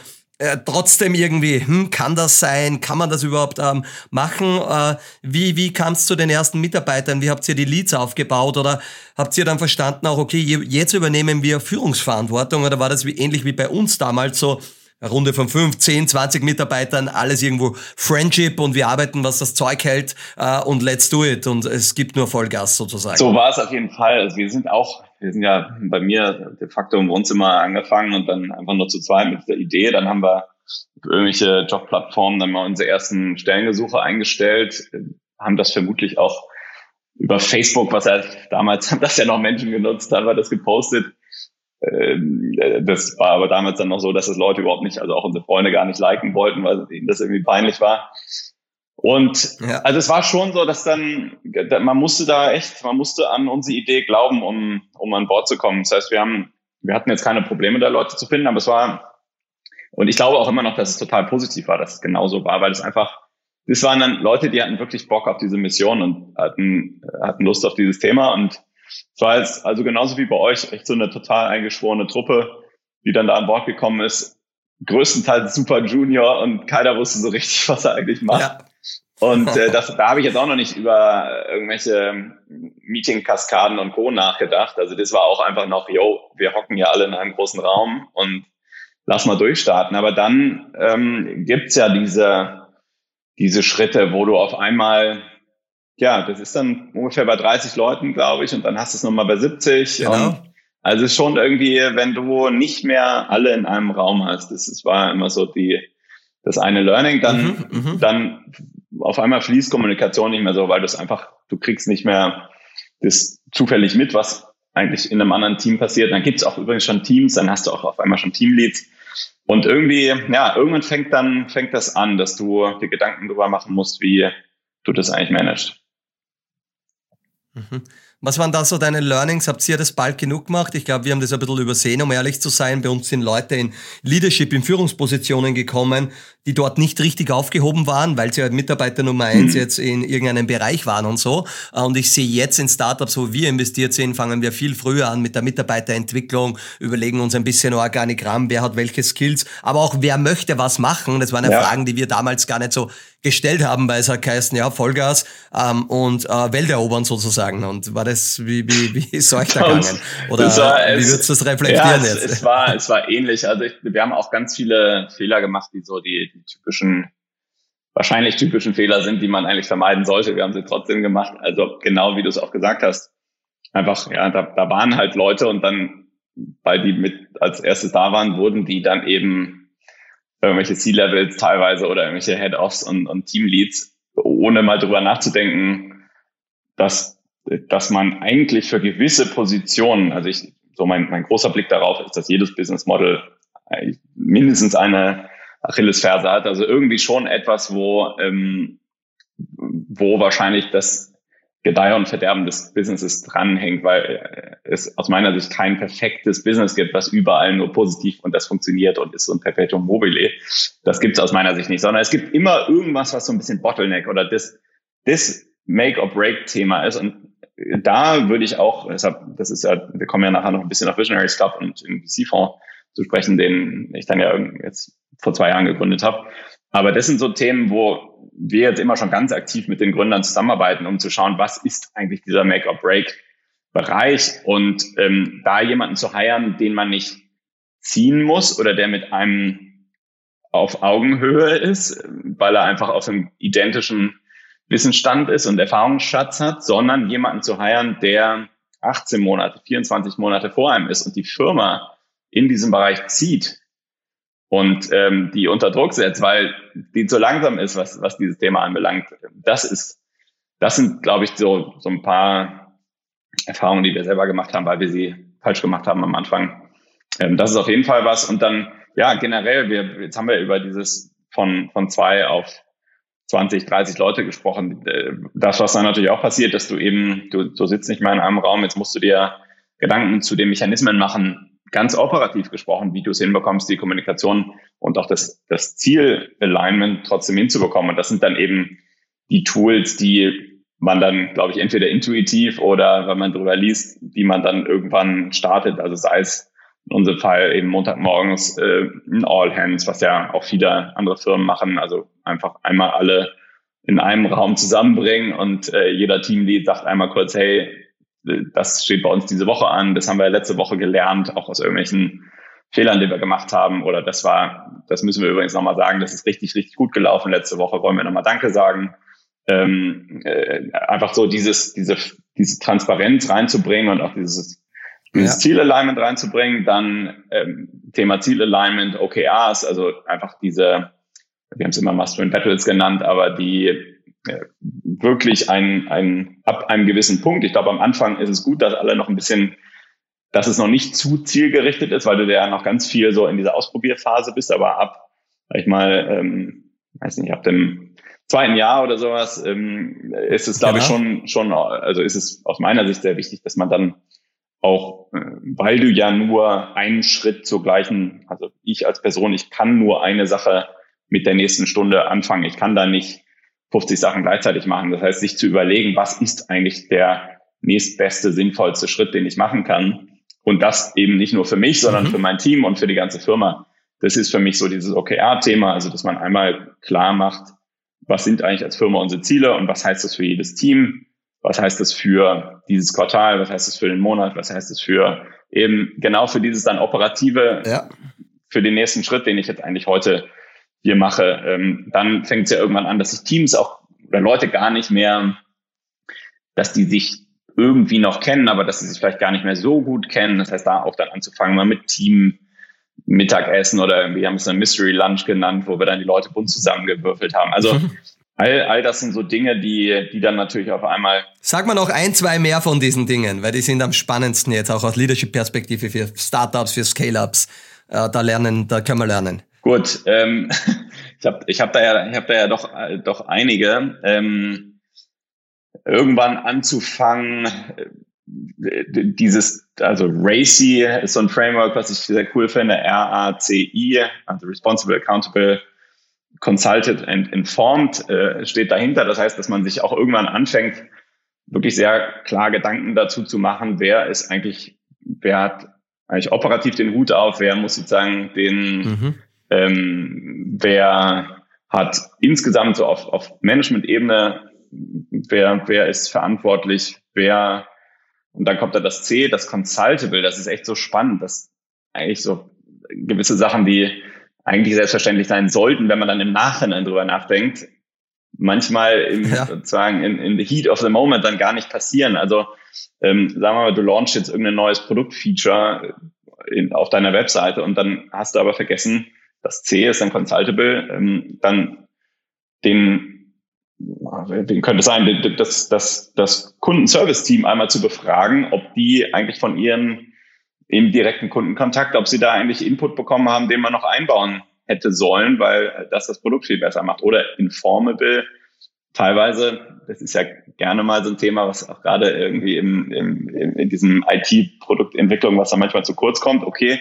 äh, trotzdem irgendwie, hm, kann das sein? Kann man das überhaupt ähm, machen? Äh, wie wie kam es zu den ersten Mitarbeitern? Wie habt ihr die Leads aufgebaut? Oder habt ihr dann verstanden auch, okay, jetzt übernehmen wir Führungsverantwortung? Oder war das wie, ähnlich wie bei uns damals so, Runde von 5, 10, 20 Mitarbeitern, alles irgendwo Friendship und wir arbeiten, was das Zeug hält äh, und let's do it und es gibt nur Vollgas sozusagen. So war es auf jeden Fall. Also wir sind auch wir sind ja bei mir de facto im Wohnzimmer angefangen und dann einfach nur zu zweit mit der Idee. Dann haben wir irgendwelche Jobplattformen dann mal unsere ersten Stellengesuche eingestellt, haben das vermutlich auch über Facebook, was ja damals <laughs> haben das ja noch Menschen genutzt, haben wir das gepostet. Ähm, das war aber damals dann noch so, dass das Leute überhaupt nicht, also auch unsere Freunde gar nicht liken wollten, weil ihnen das irgendwie peinlich war. Und ja. also es war schon so, dass dann, man musste da echt, man musste an unsere Idee glauben, um, um an Bord zu kommen. Das heißt, wir haben, wir hatten jetzt keine Probleme, da Leute zu finden, aber es war, und ich glaube auch immer noch, dass es total positiv war, dass es genauso war, weil es einfach, das waren dann Leute, die hatten wirklich Bock auf diese Mission und hatten, hatten Lust auf dieses Thema und es war jetzt also genauso wie bei euch echt so eine total eingeschworene Truppe, die dann da an Bord gekommen ist. Größtenteils super Junior und keiner wusste so richtig, was er eigentlich macht. Ja. Und äh, <laughs> das, da habe ich jetzt auch noch nicht über irgendwelche Meeting-Kaskaden und Co. nachgedacht. Also das war auch einfach noch, yo, wir hocken ja alle in einem großen Raum und lass mal durchstarten. Aber dann ähm, gibt's ja diese, diese Schritte, wo du auf einmal ja, das ist dann ungefähr bei 30 Leuten, glaube ich, und dann hast du es nochmal bei 70. Genau. also es ist schon irgendwie, wenn du nicht mehr alle in einem Raum hast, das, das war immer so die, das eine Learning, dann, mhm, mhm. dann auf einmal fließt Kommunikation nicht mehr so, weil du es einfach, du kriegst nicht mehr das zufällig mit, was eigentlich in einem anderen Team passiert. Dann gibt's auch übrigens schon Teams, dann hast du auch auf einmal schon Teamleads. Und irgendwie, ja, irgendwann fängt dann, fängt das an, dass du dir Gedanken darüber machen musst, wie du das eigentlich managst. Mhm. Was waren da so deine Learnings? Habt ihr das bald genug gemacht? Ich glaube, wir haben das ein bisschen übersehen, um ehrlich zu sein. Bei uns sind Leute in Leadership, in Führungspositionen gekommen, die dort nicht richtig aufgehoben waren, weil sie halt Mitarbeiter Nummer eins mhm. jetzt in irgendeinem Bereich waren und so. Und ich sehe jetzt in Startups, wo wir investiert sind, fangen wir viel früher an mit der Mitarbeiterentwicklung, überlegen uns ein bisschen Organigramm, wer hat welche Skills, aber auch wer möchte was machen. Das waren ja, Fragen, die wir damals gar nicht so gestellt haben, weil es hat geheißen, ja, Vollgas ähm, und äh, Welt erobern sozusagen. Und war das, wie, wie, wie <laughs> ist euch da gegangen? Oder wie würdest du das reflektieren ja, es, jetzt? Es war, es war ähnlich. Also ich, wir haben auch ganz viele Fehler gemacht, die so die, die typischen, wahrscheinlich typischen Fehler sind, die man eigentlich vermeiden sollte. Wir haben sie trotzdem gemacht. Also genau wie du es auch gesagt hast. Einfach, ja, da, da waren halt Leute und dann, weil die mit als erstes da waren, wurden die dann eben irgendwelche C-Levels teilweise oder irgendwelche Head-Offs und, und Team-Leads, ohne mal drüber nachzudenken, dass, dass man eigentlich für gewisse Positionen, also ich, so mein, mein großer Blick darauf ist, dass jedes Business Model mindestens eine Achillesferse hat, also irgendwie schon etwas, wo, ähm, wo wahrscheinlich das Gedeih und Verderben des Businesses dranhängt, weil äh, es aus meiner Sicht kein perfektes Business gibt, was überall nur positiv und das funktioniert und ist so ein Perpetuum mobile. Das gibt es aus meiner Sicht nicht, sondern es gibt immer irgendwas, was so ein bisschen Bottleneck oder das, das Make-or-Break-Thema ist. Und da würde ich auch, deshalb, das ist ja, wir kommen ja nachher noch ein bisschen auf Visionary Club und im VC-Fonds zu sprechen, den ich dann ja jetzt vor zwei Jahren gegründet habe. Aber das sind so Themen, wo wir jetzt immer schon ganz aktiv mit den Gründern zusammenarbeiten, um zu schauen, was ist eigentlich dieser Make-or-Break-Bereich und ähm, da jemanden zu heiren, den man nicht ziehen muss oder der mit einem auf Augenhöhe ist, weil er einfach auf einem identischen Wissensstand ist und Erfahrungsschatz hat, sondern jemanden zu heiren, der 18 Monate, 24 Monate vor einem ist und die Firma in diesem Bereich zieht und ähm, die unter Druck setzt, weil die zu langsam ist, was, was dieses Thema anbelangt. Das ist, das sind, glaube ich, so, so ein paar Erfahrungen, die wir selber gemacht haben, weil wir sie falsch gemacht haben am Anfang. Ähm, das ist auf jeden Fall was. Und dann, ja, generell, wir, jetzt haben wir über dieses von, von zwei auf 20, 30 Leute gesprochen. Äh, das, was dann natürlich auch passiert, dass du eben, du, du sitzt nicht mehr in einem Raum, jetzt musst du dir Gedanken zu den Mechanismen machen, ganz operativ gesprochen, wie du es hinbekommst, die Kommunikation und auch das, das Ziel-Alignment trotzdem hinzubekommen. Und das sind dann eben die Tools, die man dann, glaube ich, entweder intuitiv oder wenn man drüber liest, die man dann irgendwann startet. Also sei es in unserem Fall eben Montagmorgens äh, ein All Hands, was ja auch viele andere Firmen machen. Also einfach einmal alle in einem Raum zusammenbringen und äh, jeder Teamlead sagt einmal kurz, hey, das steht bei uns diese Woche an, das haben wir letzte Woche gelernt, auch aus irgendwelchen Fehlern, die wir gemacht haben. Oder das war, das müssen wir übrigens nochmal sagen, das ist richtig, richtig gut gelaufen. Letzte Woche wollen wir nochmal Danke sagen. Ähm, äh, einfach so dieses, diese, diese Transparenz reinzubringen und auch dieses dieses ja. Zielalignment reinzubringen, dann ähm, Thema Zielalignment, OKRs, also einfach diese, wir haben es immer Master in Battles genannt, aber die wirklich ein, ein, ab einem gewissen Punkt, ich glaube am Anfang ist es gut, dass alle noch ein bisschen, dass es noch nicht zu zielgerichtet ist, weil du ja noch ganz viel so in dieser Ausprobierphase bist, aber ab, sag ich mal, ähm, weiß nicht, ab dem zweiten Jahr oder sowas, ähm, ist es, glaube genau. ich, schon, schon, also ist es aus meiner Sicht sehr wichtig, dass man dann auch, äh, weil du ja nur einen Schritt zur gleichen, also ich als Person, ich kann nur eine Sache mit der nächsten Stunde anfangen. Ich kann da nicht 50 Sachen gleichzeitig machen. Das heißt, sich zu überlegen, was ist eigentlich der nächstbeste, sinnvollste Schritt, den ich machen kann. Und das eben nicht nur für mich, sondern mhm. für mein Team und für die ganze Firma. Das ist für mich so dieses OKR-Thema, also dass man einmal klar macht, was sind eigentlich als Firma unsere Ziele und was heißt das für jedes Team? Was heißt das für dieses Quartal? Was heißt das für den Monat? Was heißt das für eben genau für dieses dann operative, ja. für den nächsten Schritt, den ich jetzt eigentlich heute hier mache? Ähm, dann fängt es ja irgendwann an, dass sich Teams auch oder Leute gar nicht mehr, dass die sich irgendwie noch kennen, aber dass sie sich vielleicht gar nicht mehr so gut kennen. Das heißt, da auch dann anzufangen, mal mit Team Mittagessen oder wir haben es dann Mystery Lunch genannt, wo wir dann die Leute bunt zusammengewürfelt haben. Also <laughs> all, all das sind so Dinge, die, die dann natürlich auf einmal. Sag mal noch ein, zwei mehr von diesen Dingen, weil die sind am spannendsten jetzt auch aus Leadership-Perspektive für Startups, für Scale-Ups. Äh, da lernen, da können wir lernen. Gut, ähm, <laughs> ich habe ich hab da ja, ich hab da ja doch, doch einige. Ähm, irgendwann anzufangen, dieses, also RACI ist so ein Framework, was ich sehr cool finde, R-A-C-I, also Responsible, Accountable, Consulted and Informed äh, steht dahinter. Das heißt, dass man sich auch irgendwann anfängt, wirklich sehr klar Gedanken dazu zu machen, wer ist eigentlich, wer hat eigentlich operativ den Hut auf, wer muss sozusagen den, mhm. Ähm, wer hat insgesamt so auf, auf Management-Ebene, wer, wer ist verantwortlich, wer und dann kommt da das C, das Consultable. Das ist echt so spannend, dass eigentlich so gewisse Sachen, die eigentlich selbstverständlich sein sollten, wenn man dann im Nachhinein drüber nachdenkt, manchmal im, ja. sozusagen in, in the heat of the moment dann gar nicht passieren. Also ähm, sagen wir mal, du launchst jetzt irgendein neues Produktfeature in, auf deiner Webseite und dann hast du aber vergessen, das C ist dann Consultable, ähm, dann den wie könnte es sein, das, das, das Kundenservice-Team einmal zu befragen, ob die eigentlich von ihren im direkten Kundenkontakt, ob sie da eigentlich Input bekommen haben, den man noch einbauen hätte sollen, weil das das Produkt viel besser macht. Oder Informable, teilweise, das ist ja gerne mal so ein Thema, was auch gerade irgendwie im, im, in diesem IT-Produktentwicklung, was da manchmal zu kurz kommt. Okay,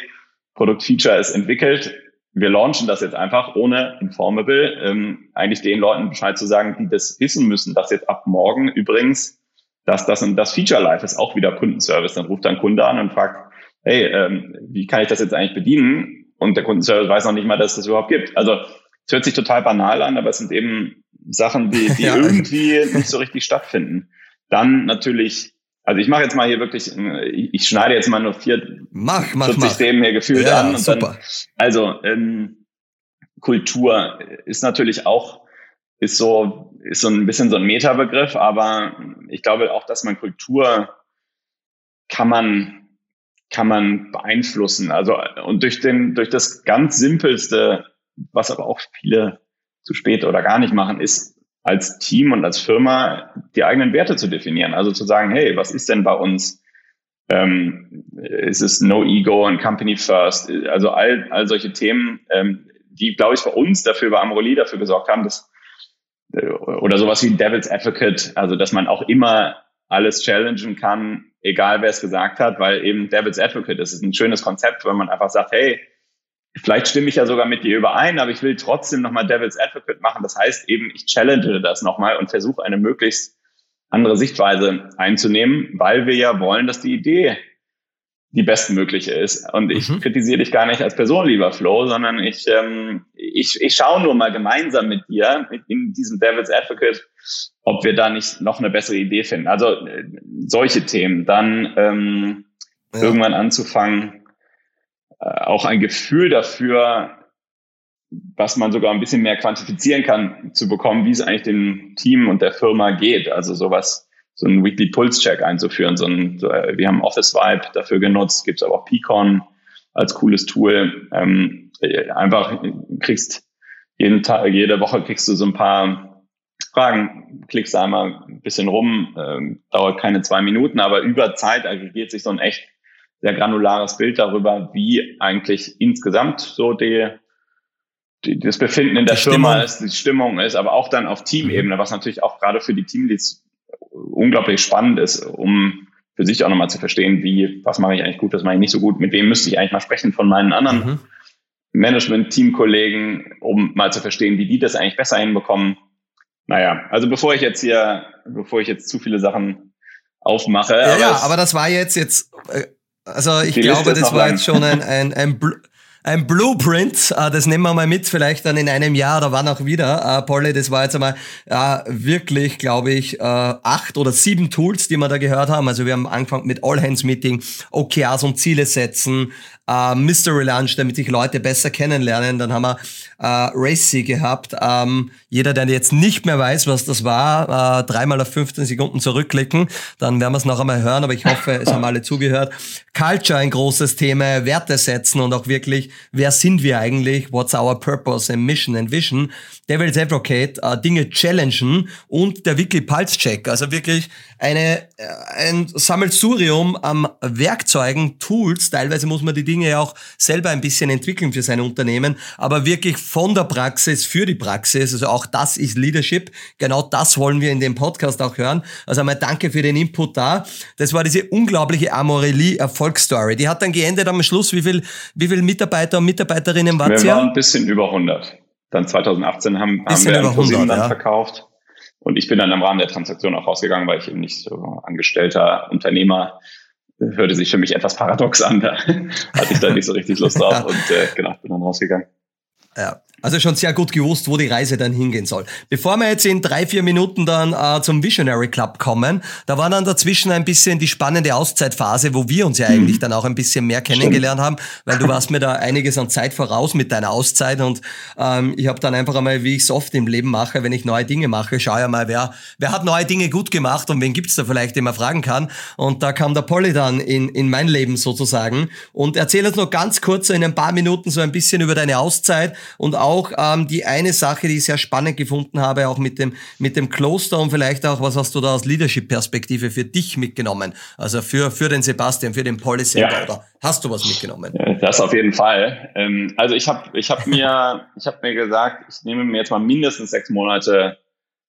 Produktfeature ist entwickelt, wir launchen das jetzt einfach ohne Informable, ähm, eigentlich den Leuten Bescheid zu sagen, die das wissen müssen, dass jetzt ab morgen übrigens, dass das und das Feature Live ist auch wieder Kundenservice. Dann ruft ein Kunde an und fragt, hey, ähm, wie kann ich das jetzt eigentlich bedienen? Und der Kundenservice weiß noch nicht mal, dass es das überhaupt gibt. Also es hört sich total banal an, aber es sind eben Sachen, die, die <laughs> ja. irgendwie nicht so richtig stattfinden. Dann natürlich also ich mache jetzt mal hier wirklich, ich schneide jetzt mal nur vier mach, mach, 40 mach. Themen hier gefühlt ja, an. Super. Dann, also ähm, Kultur ist natürlich auch, ist so, ist so ein bisschen so ein Metabegriff, aber ich glaube auch, dass man Kultur kann man, kann man beeinflussen. Also und durch den, durch das ganz simpelste, was aber auch viele zu spät oder gar nicht machen, ist als Team und als Firma die eigenen Werte zu definieren. Also zu sagen, hey, was ist denn bei uns? Ähm, ist es No Ego und Company First? Also all, all solche Themen, ähm, die, glaube ich, bei uns dafür, bei Amroli dafür gesorgt haben, dass äh, oder sowas wie Devil's Advocate, also dass man auch immer alles challengen kann, egal wer es gesagt hat, weil eben Devil's Advocate, das ist ein schönes Konzept, wenn man einfach sagt, hey, Vielleicht stimme ich ja sogar mit dir überein, aber ich will trotzdem nochmal Devil's Advocate machen. Das heißt eben, ich challenge das nochmal und versuche eine möglichst andere Sichtweise einzunehmen, weil wir ja wollen, dass die Idee die bestmögliche ist. Und ich mhm. kritisiere dich gar nicht als Person, lieber Flo, sondern ich, ähm, ich, ich schaue nur mal gemeinsam mit dir in diesem Devil's Advocate, ob wir da nicht noch eine bessere Idee finden. Also äh, solche Themen. Dann ähm, ja. irgendwann anzufangen, auch ein Gefühl dafür, was man sogar ein bisschen mehr quantifizieren kann, zu bekommen, wie es eigentlich dem Team und der Firma geht. Also sowas so einen Weekly Pulse Check einzuführen. So ein, äh, wir haben Office Vibe dafür genutzt, gibt es aber auch Picon als cooles Tool. Ähm, einfach kriegst jeden Tag, jede Woche kriegst du so ein paar Fragen, klickst einmal ein bisschen rum, ähm, dauert keine zwei Minuten, aber über Zeit aggregiert sich so ein echt sehr granulares Bild darüber, wie eigentlich insgesamt so die, die das Befinden in der die Firma Stimmung. ist, die Stimmung ist, aber auch dann auf Teamebene, was natürlich auch gerade für die Teamleads unglaublich spannend ist, um für sich auch nochmal zu verstehen, wie, was mache ich eigentlich gut, was mache ich nicht so gut, mit wem müsste ich eigentlich mal sprechen von meinen anderen mhm. Management-Teamkollegen, um mal zu verstehen, wie die das eigentlich besser hinbekommen. Naja, also bevor ich jetzt hier, bevor ich jetzt zu viele Sachen aufmache. Ja, aber, ja, aber das war jetzt, jetzt, äh, also ich glaube, das war lang. jetzt schon ein, ein, ein, ein Blueprint, äh, das nehmen wir mal mit, vielleicht dann in einem Jahr oder wann auch wieder. Äh, Polly, das war jetzt einmal äh, wirklich, glaube ich, äh, acht oder sieben Tools, die wir da gehört haben. Also wir haben angefangen mit All-Hands-Meeting, OKRs und Ziele setzen, äh, Mystery Lunch, damit sich Leute besser kennenlernen. Dann haben wir äh, Racy gehabt. Ähm, jeder, der jetzt nicht mehr weiß, was das war, dreimal auf 15 Sekunden zurückklicken, dann werden wir es noch einmal hören, aber ich hoffe, es haben alle zugehört. Culture ein großes Thema, Werte setzen und auch wirklich, wer sind wir eigentlich, what's our purpose and mission and vision, Devil's Advocate, äh, Dinge challengen und der Wiki Pulse Check, also wirklich eine, äh, ein Sammelsurium am Werkzeugen, Tools, teilweise muss man die Dinge ja auch selber ein bisschen entwickeln für sein Unternehmen, aber wirklich von der Praxis für die Praxis, also auch das ist Leadership, genau das wollen wir in dem Podcast auch hören, also einmal danke für den Input da, das war diese unglaubliche Amorelie Erfolgsstory, die hat dann geendet am Schluss, wie viel, wie viel Mitarbeiter und Mitarbeiterinnen waren Wir waren ein bisschen über 100. Dann 2018 haben, haben wir 100, dann ja. verkauft. Und ich bin dann im Rahmen der Transaktion auch rausgegangen, weil ich eben nicht so angestellter Unternehmer hörte sich für mich etwas paradox an. <laughs> Da hatte ich da nicht so richtig Lust drauf und äh, genau, bin dann rausgegangen. Ja. Also schon sehr gut gewusst, wo die Reise dann hingehen soll. Bevor wir jetzt in drei, vier Minuten dann äh, zum Visionary Club kommen, da war dann dazwischen ein bisschen die spannende Auszeitphase, wo wir uns ja eigentlich mhm. dann auch ein bisschen mehr kennengelernt haben, weil du warst mir da einiges an Zeit voraus mit deiner Auszeit und ähm, ich habe dann einfach einmal, wie ich es oft im Leben mache, wenn ich neue Dinge mache, schau ja mal, wer, wer hat neue Dinge gut gemacht und wen gibt's da vielleicht, den man fragen kann. Und da kam der Polly dann in, in mein Leben sozusagen und erzähl uns noch ganz kurz so in ein paar Minuten so ein bisschen über deine Auszeit und auch auch ähm, die eine Sache, die ich sehr spannend gefunden habe, auch mit dem, mit dem Kloster und vielleicht auch, was hast du da aus Leadership-Perspektive für dich mitgenommen? Also für, für den Sebastian, für den selber, ja. oder hast du was mitgenommen? Das auf jeden Fall. Ähm, also ich habe ich hab mir, <laughs> ich hab mir gesagt, ich nehme mir jetzt mal mindestens sechs Monate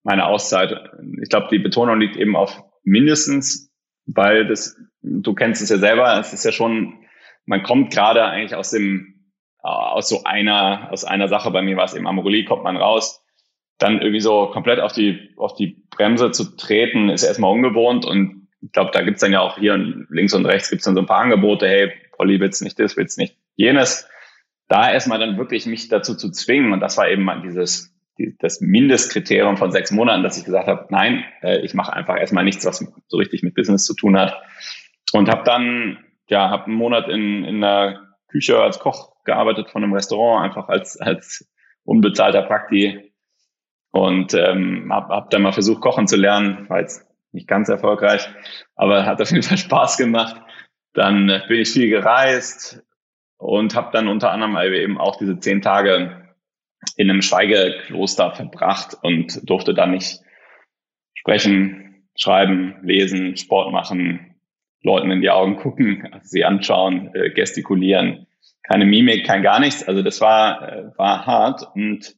meine Auszeit. Ich glaube, die Betonung liegt eben auf mindestens, weil das, du kennst es ja selber, es ist ja schon, man kommt gerade eigentlich aus dem aus so einer, aus einer Sache, bei mir war es eben Amorelie, kommt man raus, dann irgendwie so komplett auf die, auf die Bremse zu treten, ist erstmal ungewohnt und ich glaube, da gibt's dann ja auch hier links und rechts gibt's dann so ein paar Angebote, hey, Polly willst nicht das, willst nicht jenes. Da erstmal dann wirklich mich dazu zu zwingen und das war eben mal dieses, die, das Mindestkriterium von sechs Monaten, dass ich gesagt habe, nein, äh, ich mache einfach erstmal nichts, was so richtig mit Business zu tun hat und habe dann, ja, habe einen Monat in, in der Küche als Koch gearbeitet von einem Restaurant, einfach als, als unbezahlter Prakti. Und ähm, habe hab dann mal versucht, kochen zu lernen, war jetzt nicht ganz erfolgreich, aber hat auf jeden Fall Spaß gemacht. Dann bin ich viel gereist und habe dann unter anderem eben auch diese zehn Tage in einem Schweigekloster verbracht und durfte dann nicht sprechen, schreiben, lesen, Sport machen, Leuten in die Augen gucken, sie anschauen, äh, gestikulieren keine Mimik, kein gar nichts. Also das war, äh, war hart. Und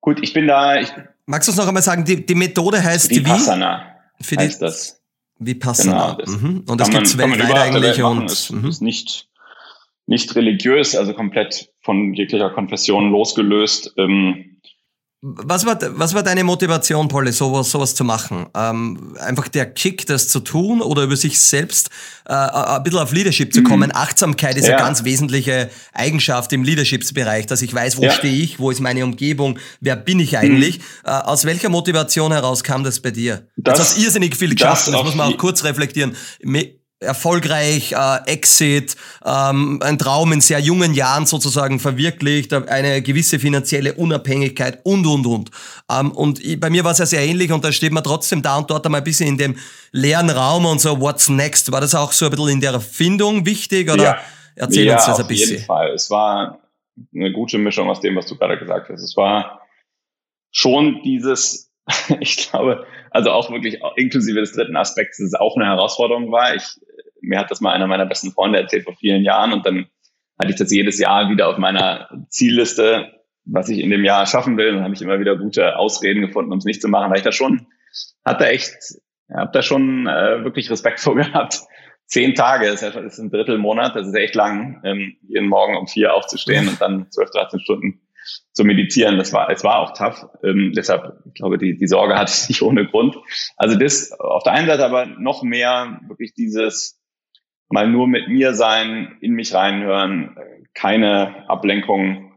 gut, ich bin da. Ich, Magst du es noch einmal sagen? Die, die Methode heißt Vipassana. Wie? Für heißt die, das. Vipassana. Genau, das mhm. Und das gibt es weltweit eigentlich. Und, ist, mhm. ist nicht, nicht religiös, also komplett von jeglicher Konfession losgelöst. Ähm, was war, was war deine Motivation, Polly, sowas, sowas zu machen? Ähm, einfach der Kick, das zu tun oder über sich selbst äh, ein bisschen auf Leadership zu kommen? Mhm. Achtsamkeit ist ja. eine ganz wesentliche Eigenschaft im Leadershipsbereich, dass ich weiß, wo ja. stehe ich, wo ist meine Umgebung, wer bin ich eigentlich? Mhm. Äh, aus welcher Motivation heraus kam das bei dir? Das, du hast irrsinnig viel geschafft, das, das muss man auch kurz reflektieren. Erfolgreich, äh, Exit, ähm, ein Traum in sehr jungen Jahren sozusagen verwirklicht, eine gewisse finanzielle Unabhängigkeit und, und, und. Ähm, und ich, bei mir war es ja sehr ähnlich und da steht man trotzdem da und dort einmal ein bisschen in dem leeren Raum und so, what's next? War das auch so ein bisschen in der Erfindung wichtig oder ja. erzähl ja, uns das ein bisschen? Auf jeden Fall. Es war eine gute Mischung aus dem, was du gerade gesagt hast. Es war schon dieses, <laughs> ich glaube, also auch wirklich inklusive des dritten Aspekts, dass es auch eine Herausforderung war. Ich, mir hat das mal einer meiner besten Freunde erzählt vor vielen Jahren und dann hatte ich das jedes Jahr wieder auf meiner Zielliste, was ich in dem Jahr schaffen will. Und habe ich immer wieder gute Ausreden gefunden, um es nicht zu machen, weil ich da schon, hat da echt, habe da schon äh, wirklich Respekt vor <laughs> gehabt. Zehn Tage ist, ja, ist ein Drittelmonat, das ist echt lang, ähm, jeden Morgen um vier aufzustehen und dann zwölf, dreizehn Stunden zu meditieren. Das war, es war auch tough. Ähm, deshalb, ich glaube, die, die Sorge hatte ich nicht <laughs> ohne Grund. Also das auf der einen Seite aber noch mehr wirklich dieses mal nur mit mir sein, in mich reinhören, keine Ablenkung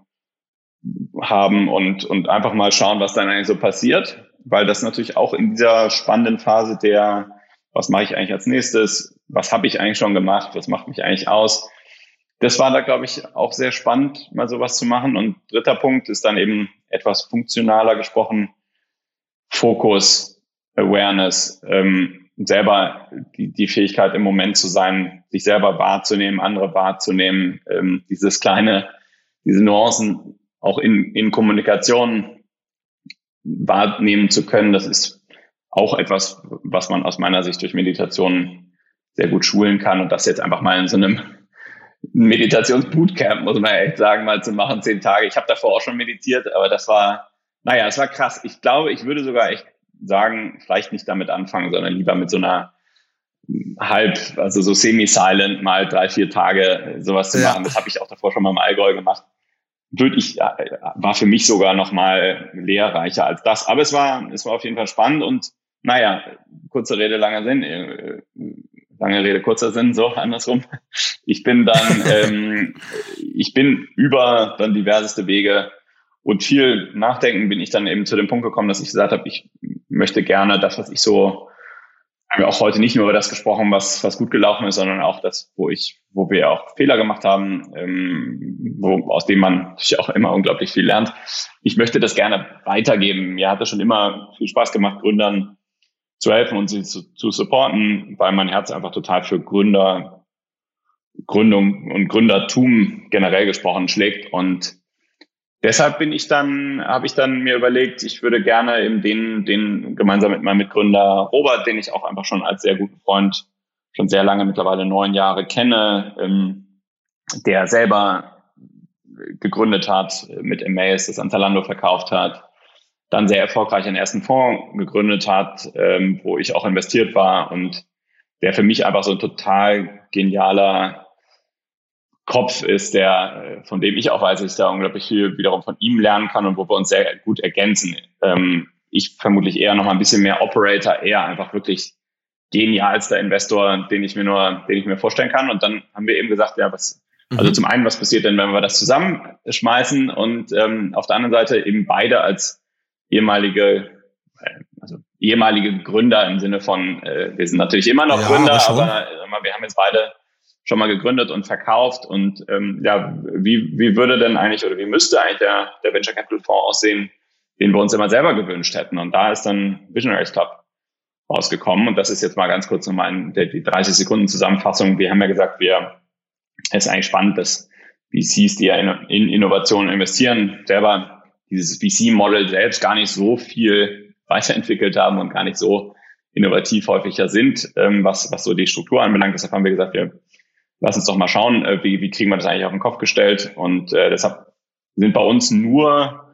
haben und, und einfach mal schauen, was dann eigentlich so passiert. Weil das natürlich auch in dieser spannenden Phase der, was mache ich eigentlich als nächstes, was habe ich eigentlich schon gemacht, was macht mich eigentlich aus, das war da, glaube ich, auch sehr spannend, mal sowas zu machen. Und dritter Punkt ist dann eben etwas funktionaler gesprochen, Fokus, Awareness, ähm, selber die, die Fähigkeit im Moment zu sein, sich selber wahrzunehmen, andere wahrzunehmen, ähm, dieses kleine, diese Nuancen auch in, in Kommunikation wahrnehmen zu können, das ist auch etwas, was man aus meiner Sicht durch Meditation sehr gut schulen kann und das jetzt einfach mal in so einem Meditationsbootcamp, muss man echt sagen, mal zu machen, zehn Tage. Ich habe davor auch schon meditiert, aber das war, naja, es war krass. Ich glaube, ich würde sogar echt sagen, vielleicht nicht damit anfangen, sondern lieber mit so einer halb, also so semi-silent mal drei, vier Tage sowas zu machen. Das habe ich auch davor schon mal im Allgäu gemacht. Wirklich, war für mich sogar noch mal lehrreicher als das. Aber es war, es war auf jeden Fall spannend und naja, kurze Rede, langer Sinn äh, lange Rede, kurzer Sinn, so andersrum. Ich bin dann, <laughs> ähm, ich bin über dann diverseste Wege und viel Nachdenken bin ich dann eben zu dem Punkt gekommen, dass ich gesagt habe, ich möchte gerne das, was ich so, haben wir auch heute nicht nur über das gesprochen, was, was gut gelaufen ist, sondern auch das, wo ich, wo wir auch Fehler gemacht haben, ähm, wo, aus dem man sich auch immer unglaublich viel lernt. Ich möchte das gerne weitergeben. Mir hat es schon immer viel Spaß gemacht, Gründern zu helfen und sie zu, zu supporten, weil mein Herz einfach total für Gründer, Gründung und Gründertum generell gesprochen schlägt. Und deshalb bin ich dann, habe ich dann mir überlegt, ich würde gerne eben den, den gemeinsam mit meinem Mitgründer Robert, den ich auch einfach schon als sehr guten Freund schon sehr lange, mittlerweile neun Jahre kenne, ähm, der selber gegründet hat, mit Emmaus das an Zalando verkauft hat, dann sehr erfolgreich einen ersten Fonds gegründet hat, ähm, wo ich auch investiert war und der für mich einfach so ein total genialer Kopf ist, der, äh, von dem ich auch weiß, dass ich da unglaublich viel wiederum von ihm lernen kann und wo wir uns sehr gut ergänzen. Ähm, ich vermutlich eher noch mal ein bisschen mehr Operator, eher einfach wirklich genialster Investor, den ich mir nur, den ich mir vorstellen kann. Und dann haben wir eben gesagt, ja, was, also mhm. zum einen, was passiert denn, wenn wir das zusammenschmeißen und ähm, auf der anderen Seite eben beide als ehemalige, äh, also ehemalige Gründer im Sinne von, äh, wir sind natürlich immer noch ja, Gründer, aber, aber wir haben jetzt beide schon mal gegründet und verkauft. Und ähm, ja, wie, wie würde denn eigentlich oder wie müsste eigentlich der, der Venture Capital Fonds aussehen, den wir uns immer selber gewünscht hätten? Und da ist dann Visionaries Club rausgekommen. Und das ist jetzt mal ganz kurz nochmal in der, die 30 Sekunden Zusammenfassung. Wir haben ja gesagt, wir, es ist eigentlich spannend, dass VCs, die ja in, in Innovationen investieren, selber dieses VC-Model selbst gar nicht so viel weiterentwickelt haben und gar nicht so innovativ häufiger sind, ähm, was, was so die Struktur anbelangt. Deshalb haben wir gesagt, wir lassen uns doch mal schauen, äh, wie, wie kriegen wir das eigentlich auf den Kopf gestellt. Und äh, deshalb sind bei uns nur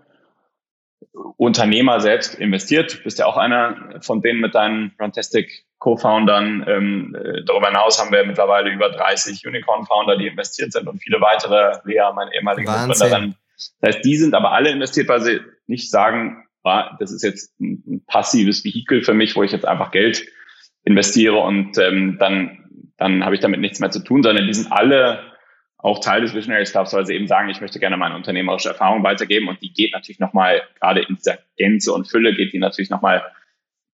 Unternehmer selbst investiert. Du bist ja auch einer von denen mit deinen Runtastic Co-Foundern. Ähm, äh, darüber hinaus haben wir mittlerweile über 30 Unicorn-Founder, die investiert sind und viele weitere. Lea, meine ehemalige Gründerin, das heißt, die sind aber alle investiert, weil sie nicht sagen, ah, das ist jetzt ein, passives Vehikel für mich, wo ich jetzt einfach Geld investiere und ähm, dann, dann habe ich damit nichts mehr zu tun, sondern die sind alle auch Teil des Visionary Stuffs, weil sie eben sagen, ich möchte gerne meine unternehmerische Erfahrung weitergeben und die geht natürlich nochmal, gerade in dieser Gänze und Fülle geht die natürlich nochmal